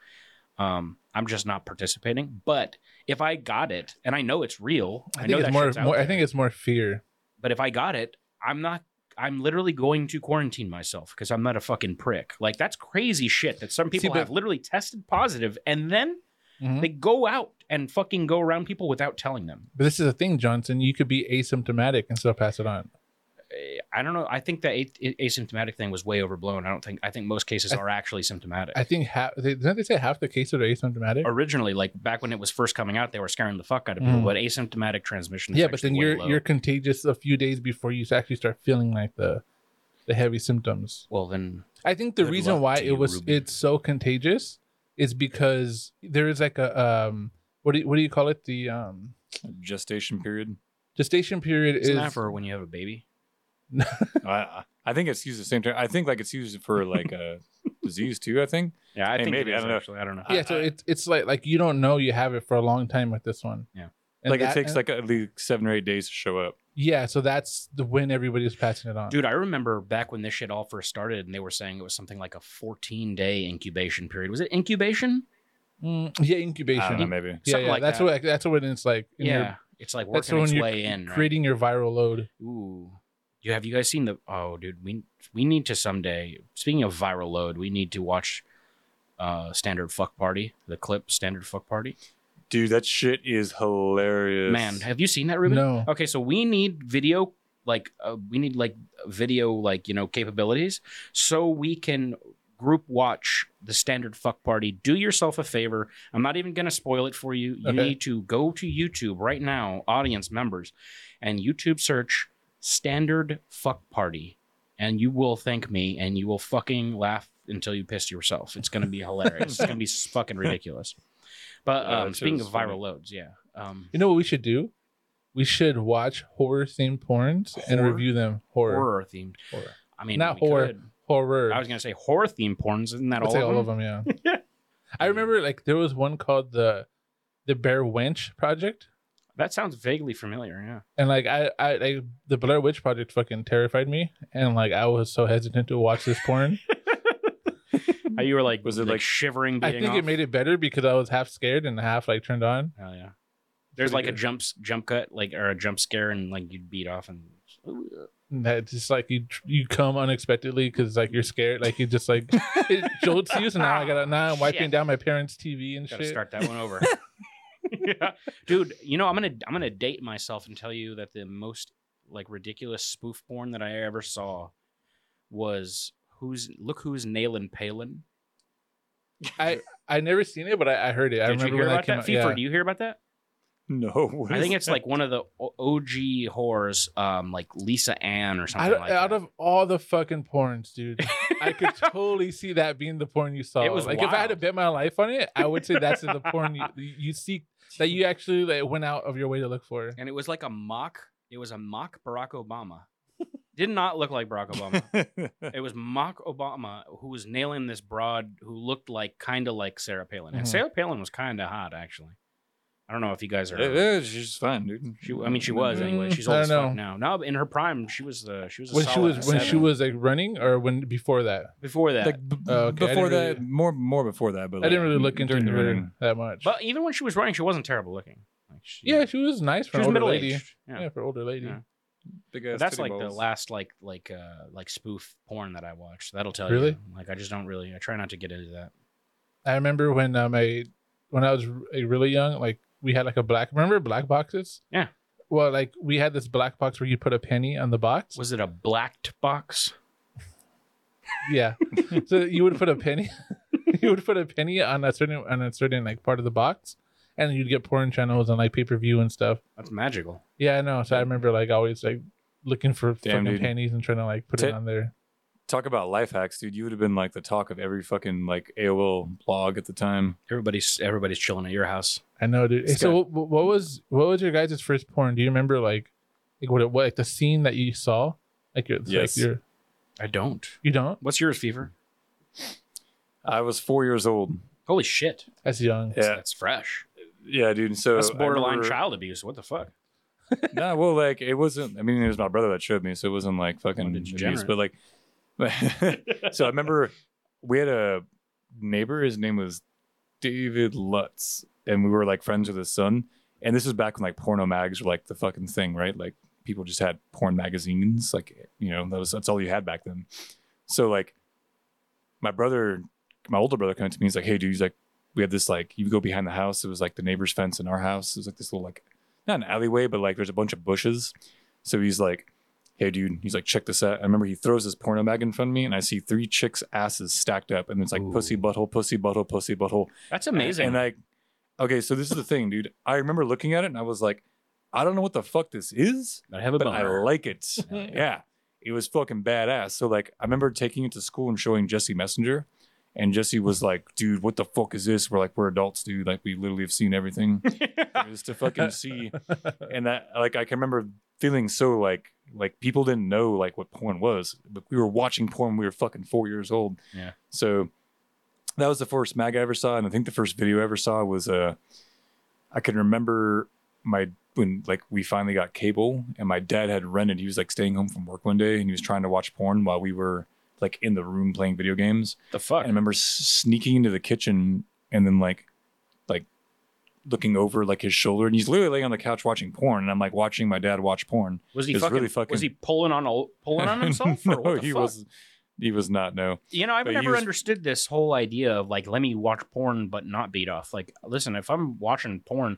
Um, I'm just not participating. But if I got it, and I know it's real, I, I, think know it's that more. more I think it's more fear. But if I got it, I'm not. I'm literally going to quarantine myself because I'm not a fucking prick. Like that's crazy shit that some people but- have literally tested positive and then Mhm. they go out and fucking go around people without telling them. But this is the thing, Johnson. You could be asymptomatic and still pass it on. Eh, I don't know. I think the a- asymptomatic thing was way overblown. I don't think. I think most cases I- are actually symptomatic. I think half. They, didn't they say half the cases are asymptomatic? Originally, like back when it was first coming out, they were scaring the fuck out of people. Mm. But asymptomatic transmission. Is yeah, but then way you're low. you're contagious a few days before you actually start feeling like the the heavy symptoms. well then. I think the reason why it was Ruby. it's so contagious is because there is like a um what do you, what do you call it the um Gestation period. gestation period Isn't is that for when you have a baby? I, I think it's used the same time. I think like it's used for like a disease too. I think. Yeah, I Hey, think maybe, I don't know. Actually, I don't know. yeah so it's it's like like you don't know you have it for a long time with this one Yeah. And like that- it takes and- like at least seven or eight days to show up. yeah so that's the when everybody's passing it on Dude, I remember back when this shit all first started, and they were saying it was something like a 14 day incubation period. Was it incubation? Mm, yeah I incubation don't know, maybe. yeah, something yeah like that's that. what that's what it's like in your- Yeah, it's like that's working when its you're way in. right? creating your viral load Ooh, you have you guys seen the? Oh, dude, we we need to someday. Speaking of viral load, we need to watch uh standard fuck party, the clip standard fuck party. Dude, that shit is hilarious. Man, have you seen that, Ruben? no Okay, so we need video, like uh, we need like video, like you know, capabilities, so we can group watch the standard fuck party. Do yourself a favor. I'm not even gonna spoil it for you. You Okay. need to go to YouTube right now, audience members, and YouTube search standard fuck party, and you will thank me, and you will fucking laugh until you piss yourself. It's gonna be hilarious. it's gonna be fucking ridiculous. But Yeah, um, that speaking of viral funny. loads, yeah. Um, you know what we should do we should watch horror themed porns and Horror? review them horror horror themed. Horror. I mean, Not we horror. could. horror I was gonna say horror themed porns. Isn't that I'd all, say of, all them? of them yeah I remember like there was one called the the Bare Wench Project, That sounds vaguely familiar. Yeah. and like I I like the Blair Witch Project fucking terrified me, and like I was so hesitant to watch this porn. How you were like, Was it like, like- shivering? I think off? it made it better because I was half scared and half like turned on. Hell yeah. There's Pretty like a jump jump cut, like or a jump scare, and like you'd beat off and. And That just like you you come unexpectedly because like you're scared, like you just like it jolts you. So now I gotta now I'm wiping Shit. down my parents' TV and Gotta shit. start that one over. yeah, dude. You know, I'm gonna I'm gonna date myself and tell you that the most like ridiculous spoof porn that I ever saw was who's look who's nailing Palin. I I never seen it, but I, I heard it. I Did you remember hear when about that out. FIFA, Yeah. do you hear about that? No. what I think it's that? like one of the OG horrors, um, like Lisa Ann or something Out, like out that. of all the fucking porns, dude, I could totally see that being the porn you saw. It was like if I had to bet my life on it, I would say that's the porn you, you seek that you actually like went out of your way to look for. and it was like a mock. It was a mock Barack Obama. Did not look like Barack Obama. it was mock Obama who was nailing this broad who looked like kind of like Sarah Palin, and Mhm. Sarah Palin was kind of hot actually. I don't know if you guys are. Yeah, yeah, she's fine, dude. She, I mean, she was anyway. Mm, She's I old as don't fuck know. now. No, in her prime, she was. Uh, she was. A When she solid was when she seven. was like running or when before that. before that. like b- Oh, okay. I before didn't that, really- more more before that, but I didn't like, really look into during the her running. that much. but even when she was running, she wasn't terrible looking. Like she, yeah, she was nice she for was an older middle lady. aged. Yeah. Yeah. for older lady. Yeah. Big But ass that's titty like the balls. last like like uh like spoof porn that I watched. That'll tell Really? you. Like I just don't really. I try not to get into that. I remember when um I when I was r- really young, like we had like a black. Remember black boxes? Yeah. Well, like we had this black box where you put a penny on the box. Was it a blacked box? Yeah. so you would put a penny. you would put a penny on a certain on a certain like part of the box, and you'd get porn channels and like pay per view and stuff. That's magical. Yeah, I know. So I remember like always like looking for Damn, fucking dude. pennies and trying to like put Tit- it on there. Talk about life hacks, dude. You would have been like the talk of every fucking like AOL blog at the time. Everybody's everybody's chilling at your house. I know, dude. Hey, so, what, what was what was your guys' first porn? Do you remember like, like what, it, what like the scene that you saw? Like, it's Yes. like you're, I don't. you don't. What's yours, Fever? I was four years old. Holy shit. That's young. Yeah, That's fresh. yeah, dude. So That's borderline remember- child abuse. What the fuck? nah, well, like it wasn't. I mean, it was my brother that showed me, so it wasn't like fucking What a abuse. But like, so I remember we had a neighbor. His name was David Lutz, and we were like friends with his son. And this was back when like porno mags were like the fucking thing, right? Like people just had porn magazines, like you know, that was that's all you had back then. So like, my brother, my older brother, came to me. He's like, "Hey, dude," he's like, "We had this like you go behind the house. It was like the neighbor's fence in our house. It was like this little like not an alleyway, but like there's a bunch of bushes." So he's like, "Hey, dude," he's like, "Check this out." I remember he throws his porno bag in front of me, and I see three chicks' asses stacked up, and it's like Ooh. pussy butthole, pussy butthole, pussy butthole. That's amazing. And like, okay, so this is the thing, dude. I remember looking at it, and I was like, I don't know what the fuck this is, I have a but I like it. yeah, it was fucking badass. So like, I remember taking it to school and showing Jesse Messenger, and Jesse was like, "Dude, what the fuck is this?" We're like, "We're adults, dude. Like, we literally have seen everything." Just to fucking see, and that like I can remember feeling so like like people didn't know like what porn was, but we were watching porn. when We were fucking four years old. Yeah. So that was the first mag I ever saw, and I think the first video I ever saw was uh, I can remember my when like we finally got cable, and my dad had rented. He was like staying home from work one day, and he was trying to watch porn while we were like in the room playing video games. the fuck? And I remember sneaking into the kitchen and then like looking over like his shoulder and he's literally laying on the couch watching porn and I'm like watching my dad watch porn. Was he fucking, really fucking- Was he pulling on a, pulling on himself? no, or what he fuck? was he was not no. You know, I've but never was- understood this whole idea of like, let me watch porn but not beat off. Like, listen, if I'm watching porn,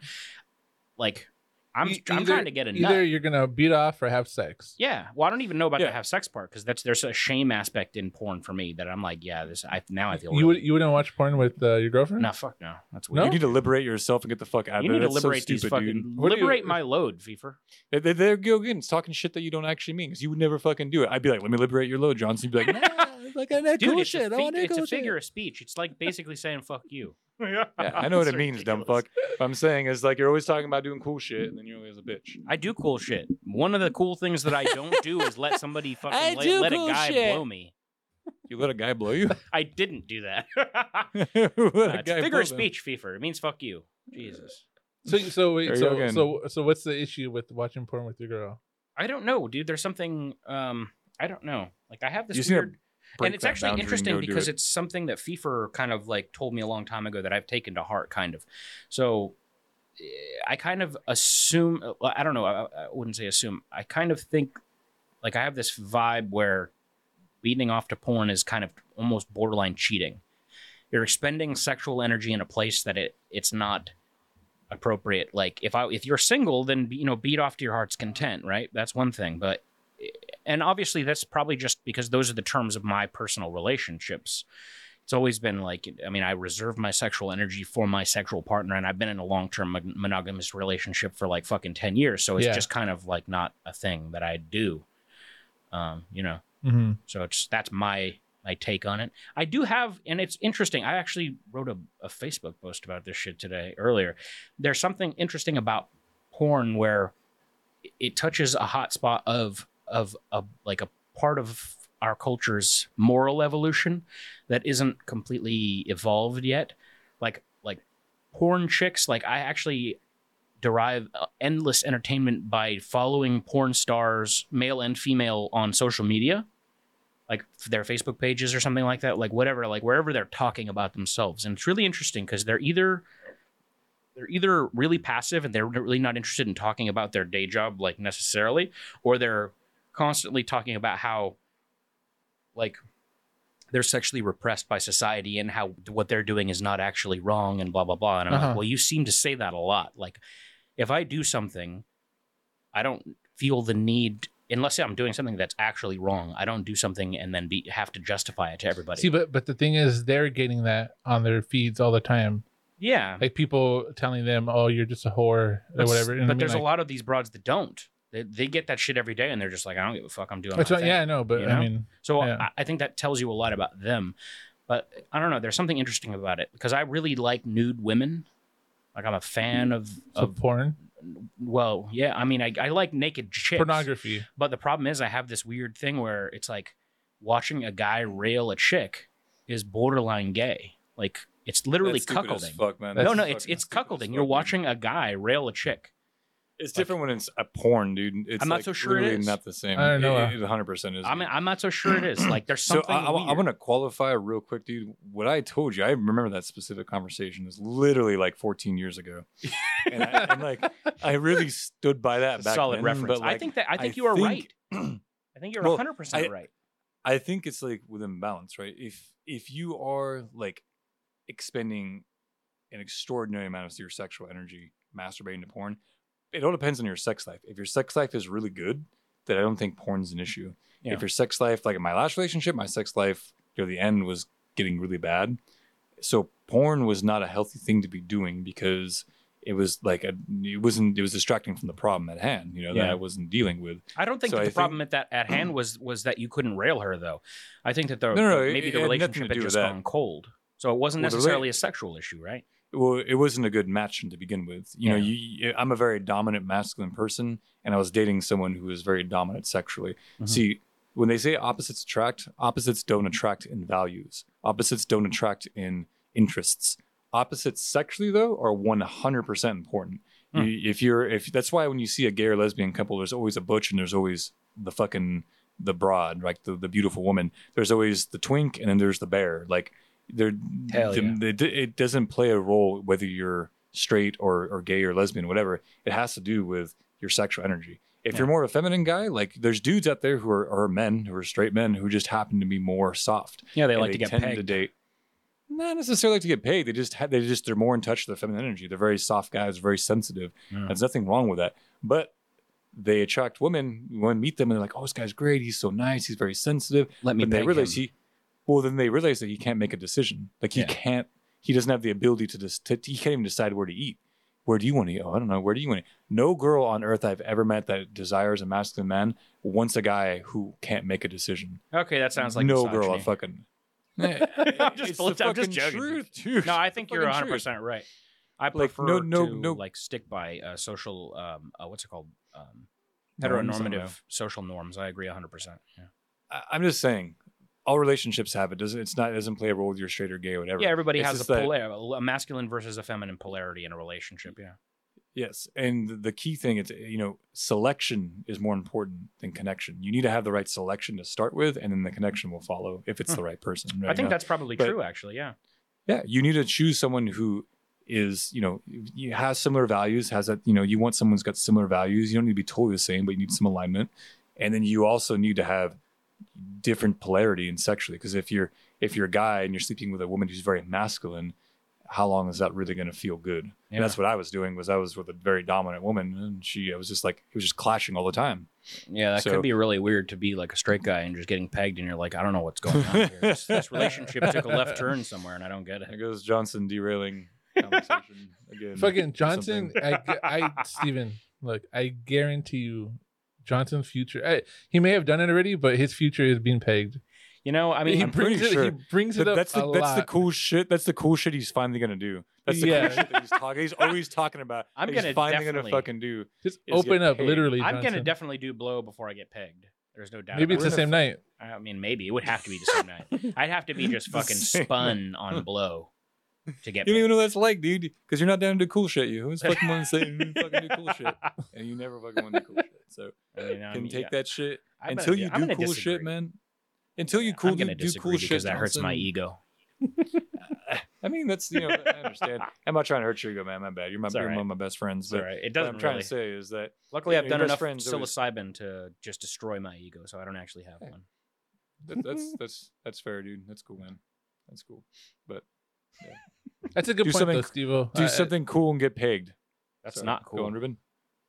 like, I'm I'm either- trying to get a Either nut. you're gonna beat off or have sex. Yeah, well, I don't even know about the Yeah. have sex part because that's there's a shame aspect in porn for me that I'm like, yeah, this I now I feel You would you wouldn't watch porn with uh, your girlfriend? no fuck no, that's No? weird. You need to liberate yourself and get the fuck out You of need there. to That's so liberate these stupid, fucking dude. What do you- liberate my load, Fever. They, they, there you go again. It's talking shit that you don't actually mean because you would never fucking do it. I'd be like, let me liberate your load, Johnson. You'd be like, nah, it's like that Dude, cool it's, shit. a, I fi- want that it's a figure of speech. It's like basically saying "fuck you." Yeah, I know what it means, dumb fuck. What I'm saying is like you're always talking about doing cool shit, and then you're always a bitch. I do cool shit. One of the cool things that I don't do is let somebody I fucking let, do let a guy shit. blow me. You let a guy blow you? I didn't do that. let Uh, it's guy figure blow of speech, FIFA. It means fuck you. Jesus. So so wait, you go so again. so so what's the issue with watching porn with your girl? I don't know, dude. There's something um I don't know. Like I have this You just need weird Break and it's actually interesting because it. it's something that FIFA kind of like told me a long time ago that I've taken to heart, kind of. So eh, I kind of assume, I don't know, I, I wouldn't say assume. I kind of think like I have this vibe where beating off to porn is kind of almost borderline cheating. You're expending sexual energy in a place that it it's not appropriate. Like if I if you're single, then you know beat off to your heart's content, right? That's one thing, but and obviously that's probably just because those are the terms of my personal relationships. It's always been like I mean I reserve my sexual energy for my sexual partner, and I've been in a long term monogamous relationship for like fucking ten years, so it's Yeah. just kind of like not a thing that I do. Um, you know, Mm-hmm. so it's that's my my take on it. I do have, and it's interesting. I actually wrote a, a Facebook post about this shit today earlier. There's something interesting about porn where it touches a hot spot of of a like a part of our culture's moral evolution that isn't completely evolved yet. Like like porn chicks. Like I actually derive uh, endless entertainment by following porn stars, male and female, on social media, like their Facebook pages or something like that, like whatever, like wherever they're talking about themselves. And it's really interesting because they're either they're either really passive and they're really not interested in talking about their day job like necessarily, or they're constantly talking about how like they're sexually repressed by society and how what they're doing is not actually wrong and blah blah blah. And I'm Uh-huh. like, well, you seem to say that a lot. Like, if I do something, I don't feel the need unless I'm doing something that's actually wrong. I don't do something and then be have to justify it to everybody. See, but but the thing is, they're getting that on their feeds all the time. yeah, Like people telling them, "Oh, you're just a whore" or but, whatever. And I But mean, there's like, a lot of these broads that don't. They, they get that shit every day, and they're just like, I don't give a fuck. I'm doing. That's my thing." yeah, I know, but you I mean, So Yeah. I, I think that tells you a lot about them. But I don't know. There's something interesting about it because I really like nude women. Like I'm a fan of so of porn, well, yeah. I mean, I, I like naked chicks. pornography. But the problem is, I have this weird thing where it's like watching a guy rail a chick is borderline gay. Like it's literally That's stupid as cuckolding. Fuck, man. no, That's no, fucking it's it's cuckolding. fuck, You're dude. watching a guy rail a chick. It's different when it's a porn, dude. It's I'm not like so sure it literally. Not the same. I don't know. It, 100% is. I'm I'm not so sure it is. Like there's so something. I, I, weird. I'm gonna qualify real quick, dude. What I told you, I remember that specific conversation is literally like 14 years ago, and, I, and like I really stood by that back solid then, reference. But I think that I think I you are think- right. I think you're Well, 100 percent I- right. I think it's like within balance, right? If if you are like expending an extraordinary amount of your sexual energy masturbating to porn, it all depends on your sex life. If your sex life is really good, then I don't think porn's an issue. Yeah. If your sex life, like in my last relationship, my sex life near the end was getting really bad. So porn was not a healthy thing to be doing because it was like a, it wasn't it was distracting from the problem at hand, you know, that I wasn't dealing with. I don't think So that I the think- problem at that at hand was was that you couldn't rail her though. I think that the, No, no, no, the- maybe it the relationship to had just gone cold. So it wasn't Well, necessarily rela- a sexual issue, right? Well, it wasn't a good match to begin with. You know, Yeah. you, you- I'm a very dominant masculine person, and I was dating someone who was very dominant sexually. Mhm. See, when they say opposites attract, opposites don't attract in values. Opposites don't attract in interests. Opposites sexually, though, are 100% important. You, if you're, if that's why when you see a gay or lesbian couple, there's always a butch and there's always the fucking the broad, like the, the beautiful woman. There's always the twink and then there's the bear. Like there, yeah. the- it doesn't play a role whether you're straight or, or gay or lesbian, whatever. It has to do with your sexual energy. If Yeah. you're more of a feminine guy, like there's dudes out there who are, are men who are straight men who just happen to be more soft. Yeah, they like to get tend pegged. to date. Not necessarily like to get paid. They just have, they just they're more in touch with their feminine energy. They're very soft guys, very sensitive. Yeah. There's nothing wrong with that. But they attract women. Women meet them and they're like, "Oh, this guy's great. He's so nice. He's very sensitive." Let me But they realize him. he, well, then they realize that he can't make a decision. Like he Yeah. can't. He doesn't have the ability to just. To, he can't even decide where to eat. Where do you want to eat? Oh, I don't know. Where do you want to? Eat? No girl on earth I've ever met that desires a masculine man wants a guy who can't make a decision. Okay, that sounds like no girl. I fucking. I'm just, the I'm just joking. truth, dude. No, I think you're fucking 100 truth. percent right. I Like, prefer no- no- to no- like stick by uh, social um uh, what's it called um Norms, I don't know. heteronormative social norms. I agree 100. percent Yeah. I- I'm just saying, all relationships have it. Doesn't it's not it doesn't play a role whether you're straight or gay or whatever. Yeah, everybody It's has a, polar, a masculine versus a feminine polarity in a relationship. Yeah. Yes, and the- key thing is you know selection is more important than connection. You need to have the right selection to start with, and then the connection will follow if it's Hmm. the right person. I think You know? that's probably But- true. Actually, yeah. yeah. You need to choose someone who is you know has similar values, has that you know you want someone who's got similar values. You don't need to be totally the same, but you need some alignment, and then you also need to have different polarity in sexually because if you're if you're a guy and you're sleeping with a woman who's very masculine how long is that really going to feel good Yeah. and that's what i was doing was i was with a very dominant woman and she I was just like it was just clashing all the time Yeah, that So- could be really weird to be like a straight guy and just getting pegged, and you're like, I don't know what's going on here. This, this relationship took a left turn somewhere, and I don't get there it. goes johnson derailing conversation again Fucking Johnson. I, I, Steven, look, I guarantee you, Johnson's future. I, he may have done it already, but his future is being pegged. You know, I mean, he I'm brings pretty it. sure He brings it That- up that's the a that's the cool shit. That's the cool shit he's finally gonna do. That's the Yeah. cool shit that he's talking. He's always talking about. I'm gonna finally definitely- gonna fucking do. Just open up, paid. literally. I'm gonna definitely do blow before I get pegged. There's no doubt. Maybe it's the it. same night. I mean, maybe it would have to be the same night. I'd have to be just fucking spun on blow to get. You don't even know what that's like, dude. Because you're not down to do cool shit. You who's fucking want to say you fucking do cool shit, and you never fucking want to do cool shit. So I mean, I can mean, take yeah. that shit I'm until gonna- you I'm do cool disagree. shit, man. Until you cool do, do cool because shit. that hurts my ego. I mean, that's you know, I understand. I'm not trying to hurt your ego, man. My bad. You're my you're right. one of my best friends. But right. It doesn't I'm trying really. to say is that Luckily, I've done enough friend's always- psilocybin to just destroy my ego, so I don't actually have Hey. one. that, that's that's that's fair, dude. That's cool, man. That's cool. But That's a good Do point, something- though, Steve. do something cool and get pegged. That's Sorry. not Go cool. on, Ruben.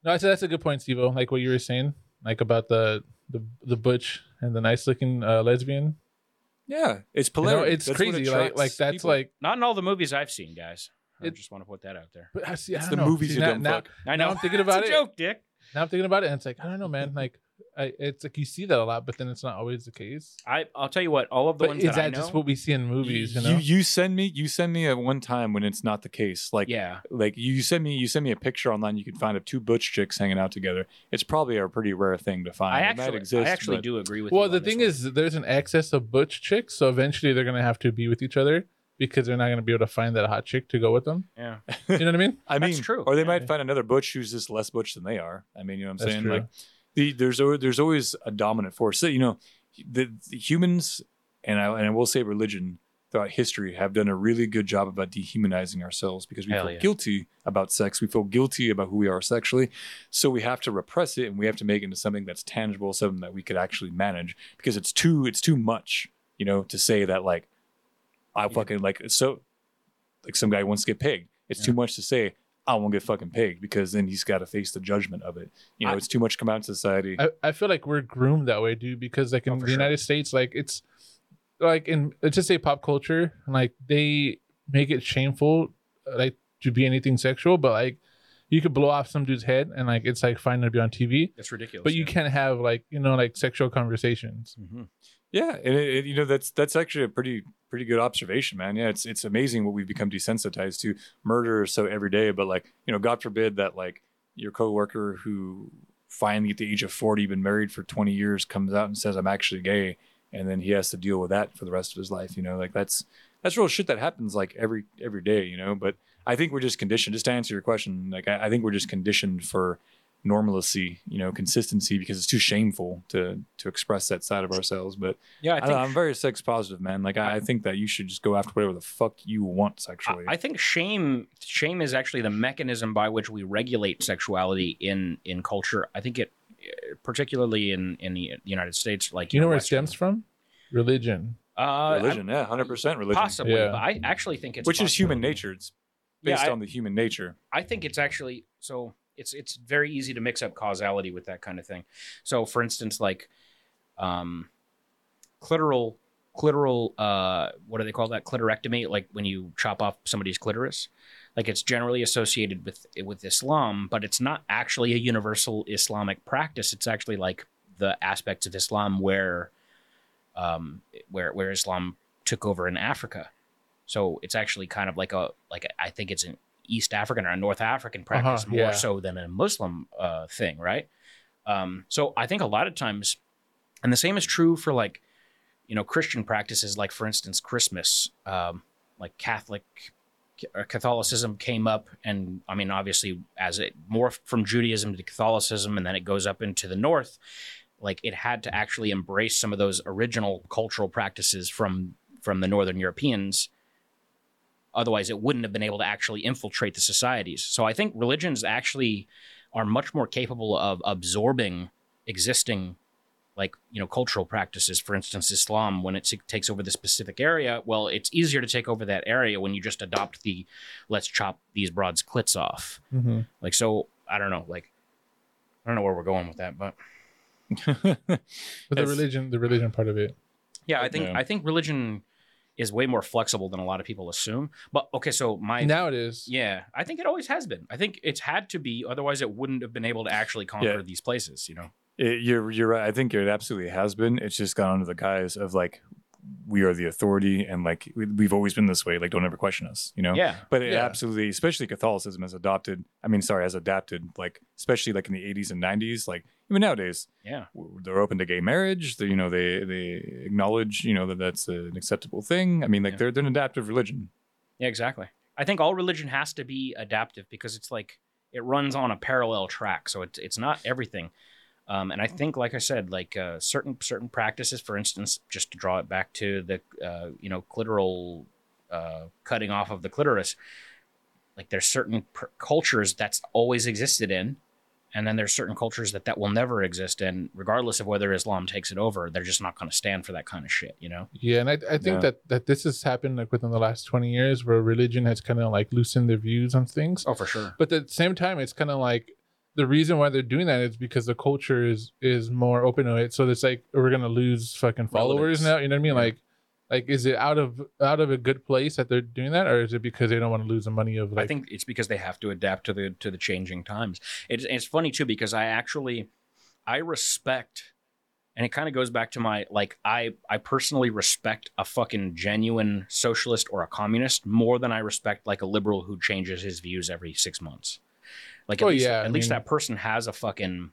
No, I said that's a good point, Steve. Like what you were saying, like about the the the butch and the nice looking uh, lesbian. Yeah, it's You know, it's That's what crazy. Like like that's people. like Not in all the movies I've seen, guys. I It- just want to put that out there. But I see, I It's don't the know. movies See, you now, dumb now, fuck. I Now know. I'm thinking about it's it. a joke, Dick. now I'm thinking about it, and it's like I don't know, man. Like, I, it's like you see that a lot, but then it's not always the case. I I'll tell you what. All of the But ones is that I that know. just what we see in movies? You you, know, you send me you send me at one time when it's not the case. Like yeah, like you send me you send me a picture online you can find of two butch chicks hanging out together it's probably a pretty rare thing to find I It might actually exist, I actually but- do agree with. You. Well, you the on this thing one. is, there's an excess of butch chicks, so eventually they're gonna have to be with each other because they're not gonna be able to find that hot chick to go with them. yeah, You know what I mean? i mean That's true, or they yeah. might find another butch who's just less butch than they are i mean you know what i'm That's saying true. like the there's there's always a dominant force. So, you know the, the humans and I, and I will say religion throughout history have done a really good job about dehumanizing ourselves because we Hell feel yeah. guilty about sex. We feel guilty about who we are sexually. So we have to repress it and we have to make it into something that's tangible something that we could actually manage because it's too it's too much you know to say that like i Yeah. fucking like so like some guy wants to get pegged. It's too much to say i won't get fucking pegged because then he's got to face the judgment of it you know I- it's too much to come out in society I, I feel like we're groomed that way, dude, because like in Oh, the sure. United States, like it's like in let's just say pop culture, like they make it shameful like to be anything sexual, but like you could blow off some dude's head and like it's like fine to be on TV. that's ridiculous. But you yeah. can't have like, you know, like sexual conversations. Mhm. Yeah, and it, it- you know that's that's actually a pretty pretty good observation, man. Yeah, it's it's amazing what we've become desensitized to murder so every day, but like you know, God forbid that like your coworker who finally at the age of forty been married for twenty years comes out and says I'm actually gay, and then he has to deal with that for the rest of his life. You know, like that's that's real shit that happens like every every day. You know, but I think we're just conditioned. Just to answer your question, like I, I think we're just conditioned for normalcy, you know, consistency because it's too shameful to to express that side of ourselves. But yeah, I I think am very sex positive, man. Like I, I think that you should just go after whatever the fuck you want sexually. I, I think shame shame is actually the mechanism by which we regulate sexuality in in culture. I think it particularly in in the United States like Do you know where it stems from? Religion. Uh, religion, yeah, hundred percent religion, possibly, Yeah. but I actually think it's which is human nature. It's Yeah, based I- on the human nature. I think it's actually so it's it's very easy to mix up causality with that kind of thing. So for instance, like um clitoral clitoral uh what do they call that? Clitorectomy, like when you chop off somebody's clitoris. Like it's generally associated with with Islam, but it's not actually a universal Islamic practice. It's actually like the aspects of Islam where um where where Islam took over in Africa. So it's actually kind of like a like I think it's an East African or a North African practice Uh-huh, more yeah. so than a Muslim uh, thing, right? Um, so I think a lot of times, and the same is true for like, you know, Christian practices, like for instance, Christmas, um, like Catholic Catholicism came up, and I mean, obviously, as it morphed from Judaism to Catholicism, and then it goes up into the North, like it had to actually embrace some of those original cultural practices from from the Northern Europeans otherwise it wouldn't have been able to actually infiltrate the societies so i think religions actually are much more capable of absorbing existing like you know cultural practices for instance islam when it t- takes over the specific area well it's easier to take over that area when you just adopt the let's chop these broads clits off Mm-hmm. like so i don't know like i don't know where we're going with that but But the religion, the religion part of it. yeah i think Yeah. i think religion is way more flexible than a lot of people assume but okay so my now it is. Yeah, I think it always has been. I think it's had to be, otherwise it wouldn't have been able to actually conquer Yeah. these places. You know? It- you're you're right. I think it absolutely has been. It's just gone under the guise of like we are the authority and like we, we've always been this way. Like don't ever question us. You know. Yeah, But it Yeah. absolutely, especially Catholicism has adopted. I mean, sorry, has adapted. Like especially like in the 80s and 90s. Like even nowadays, yeah, they're open to gay marriage. They, you know, they they acknowledge you know that that's an acceptable thing. I mean, like Yeah. they're they're an adaptive religion. yeah, exactly. I think all religion has to be adaptive because it's like it runs on a parallel track, so it's it's not everything. Um, and I think, like I said, like uh, certain certain practices, for instance, just to draw it back to the uh, you know clitoral uh, cutting off of the clitoris, like there's certain pr- cultures that's always existed in, and then there's certain cultures that that will never exist in, regardless of whether Islam takes it over. They're just not going to stand for that kind of shit, you know? Yeah, and I, I think Yeah. that that this has happened like within the last twenty years, where religion has kind of like loosened their views on things. Oh, for sure. But at the same time, it's kind of like the reason why they're doing that is because the culture is is more open to it. So it's like we're gonna lose fucking followers Relevance. now. You know what I mean? Like Like, is it out of out of a good place that they're doing that, or is it because they don't want to lose the money of like? I think it's because they have to adapt to the to the changing times. It's it's funny too because I actually I respect and it kind of goes back to my like I I personally respect a fucking genuine socialist or a communist more than I respect like a liberal who changes his views every 6 months. Like at Oh, least yeah, I at least mean- that person has a fucking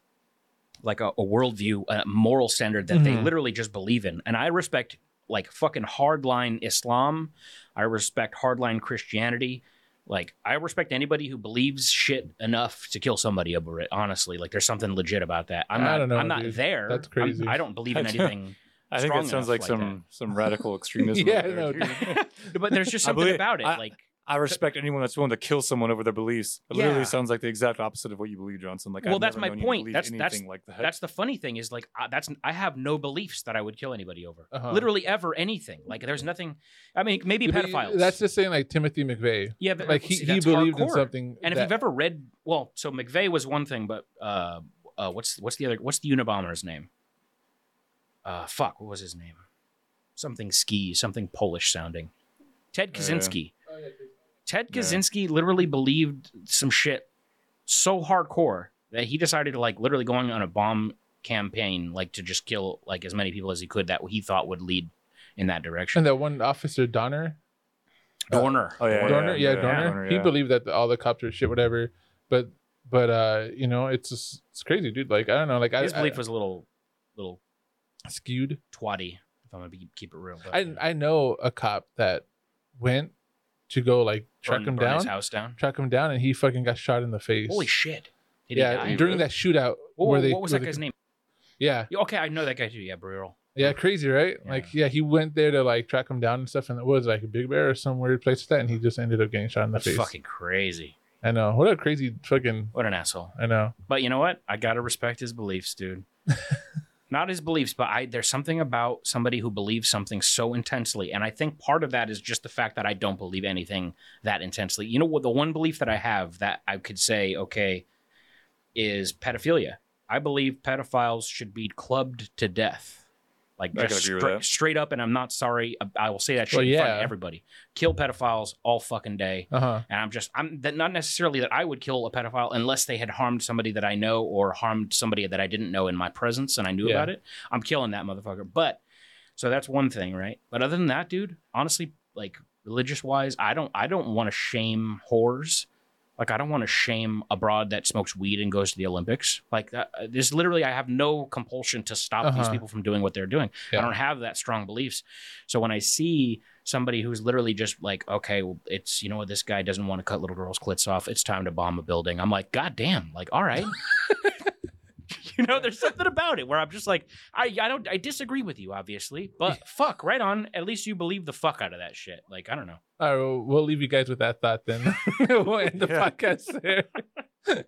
like a, a worldview, a moral standard that they Mhm. literally just believe in. And I respect like fucking hardline Islam. I respect hardline Christianity. Like I respect anybody who believes shit enough to kill somebody over it. Honestly, like there's something legit about that. I'm I not. don't know, I'm not there. That's I'm- crazy. I don't believe in anything. I think strong that sounds like like some some radical extremism. Yeah, there, no, but there's just something believe- about it. I- like I respect anyone that's willing to kill someone over their beliefs. It Yeah. literally sounds like the exact opposite of what you believe, Johnson. Like, Well, I've that's my known you to point. That's- that's- like that. that's the funny thing is like I, that's I have no beliefs that I would kill anybody over. Uh-huh. Literally ever anything. Like there's nothing. I mean, maybe Yeah, but pedophiles. That's just saying like Timothy McVeigh. yeah, but Like he, see, he that's believed in something. And if you've ever read, well, so McVeigh was one thing, but uh, uh, what's what's the other? What's the Unabomber's name? Uh, fuck, what was his name? Something ski, something Polish sounding. Ted Yeah. Kaczynski. Ted Yeah. Kaczynski literally believed some shit so hardcore that he decided to like literally going on a bomb campaign, like to just kill like as many people as he could that he thought would lead in that direction. and that one officer Donner, Dorner. Oh, yeah, Dorner, yeah, yeah, Dorner, Dorner, he yeah. believed that all the cops are shit, whatever. But but uh, you know, it's just it's crazy, dude. Like I don't know, like I, His belief I, was a little, little skewed. twatty. If I'm gonna be, keep it real, but, I I know a cop that went to go like track burn- him burn his down, house down. track him down, and he fucking got shot in the face. Holy shit! Did yeah, die? during that shootout What, where they what was where that they- guy's name? Yeah, Yeah, Okay, I know that guy too. Yeah, Brutal. yeah, crazy, right? Yeah. Like, yeah, he went there to like track him down and stuff, and it was like a Big Bear or some weird place like that, and he just ended up getting shot in the That's face. fucking crazy. I know. What a crazy fucking. What an asshole. I know. But you know what? I gotta respect his beliefs, dude. Not his beliefs, but I there's something about somebody who believes something so intensely, and I think part of that is just the fact that I don't believe anything that intensely. You know what? The one belief that I have that I could say, okay, is pedophilia. I believe pedophiles should be clubbed to death. Like I just stra- straight up, and I'm not sorry. I will say that shit Well, in front of everybody. Kill pedophiles all fucking day. Uh huh. And I'm just, I'm that not necessarily that I would kill a pedophile unless they had harmed somebody that I know or harmed somebody that I didn't know in my presence and I knew Yeah. about it. I'm killing that motherfucker. But so that's one thing, right? But other than that, dude, honestly, like religious wise, I don't, I don't want to shame whores. Like I don't want to shame a broad that smokes weed and goes to the Olympics. Like that, uh, there's literally, I have no compulsion to stop these Uh-huh. people from doing what they're doing. Yeah. I don't have that strong beliefs. So when I see somebody who's literally just like, okay, well, it's you know what, this guy doesn't want to cut little girls' clits off. It's time to bomb a building. I'm like, God damn, like, all right. you know, there's something about it where I'm just like, I, I don't, I disagree with you, obviously, but fuck, right on. At least you believe the fuck out of that shit. Like, I don't know. All right, well, we'll leave you guys with that thought then. we'll end the Yeah. podcast there.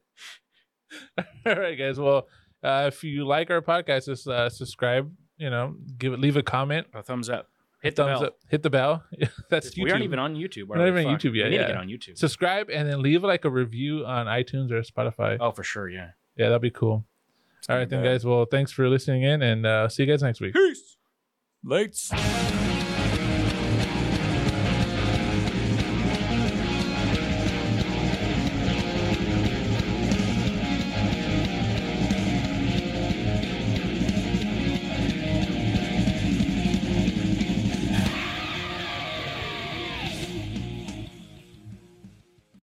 All right, guys. Well, uh, if you like our podcast, just uh, subscribe. You know, give it, leave a comment, A thumbs up. Hit the thumbs bell. up, hit the bell. That's YouTube. We aren't even on YouTube. We're not even on YouTube yet, We need yeah. to get on YouTube. subscribe and then leave like a review on iTunes or Spotify. oh, for sure, yeah. Yeah, that'd be cool. All right, then, guys. Well, thanks for listening in, and uh, see you guys next week. Peace. Lights.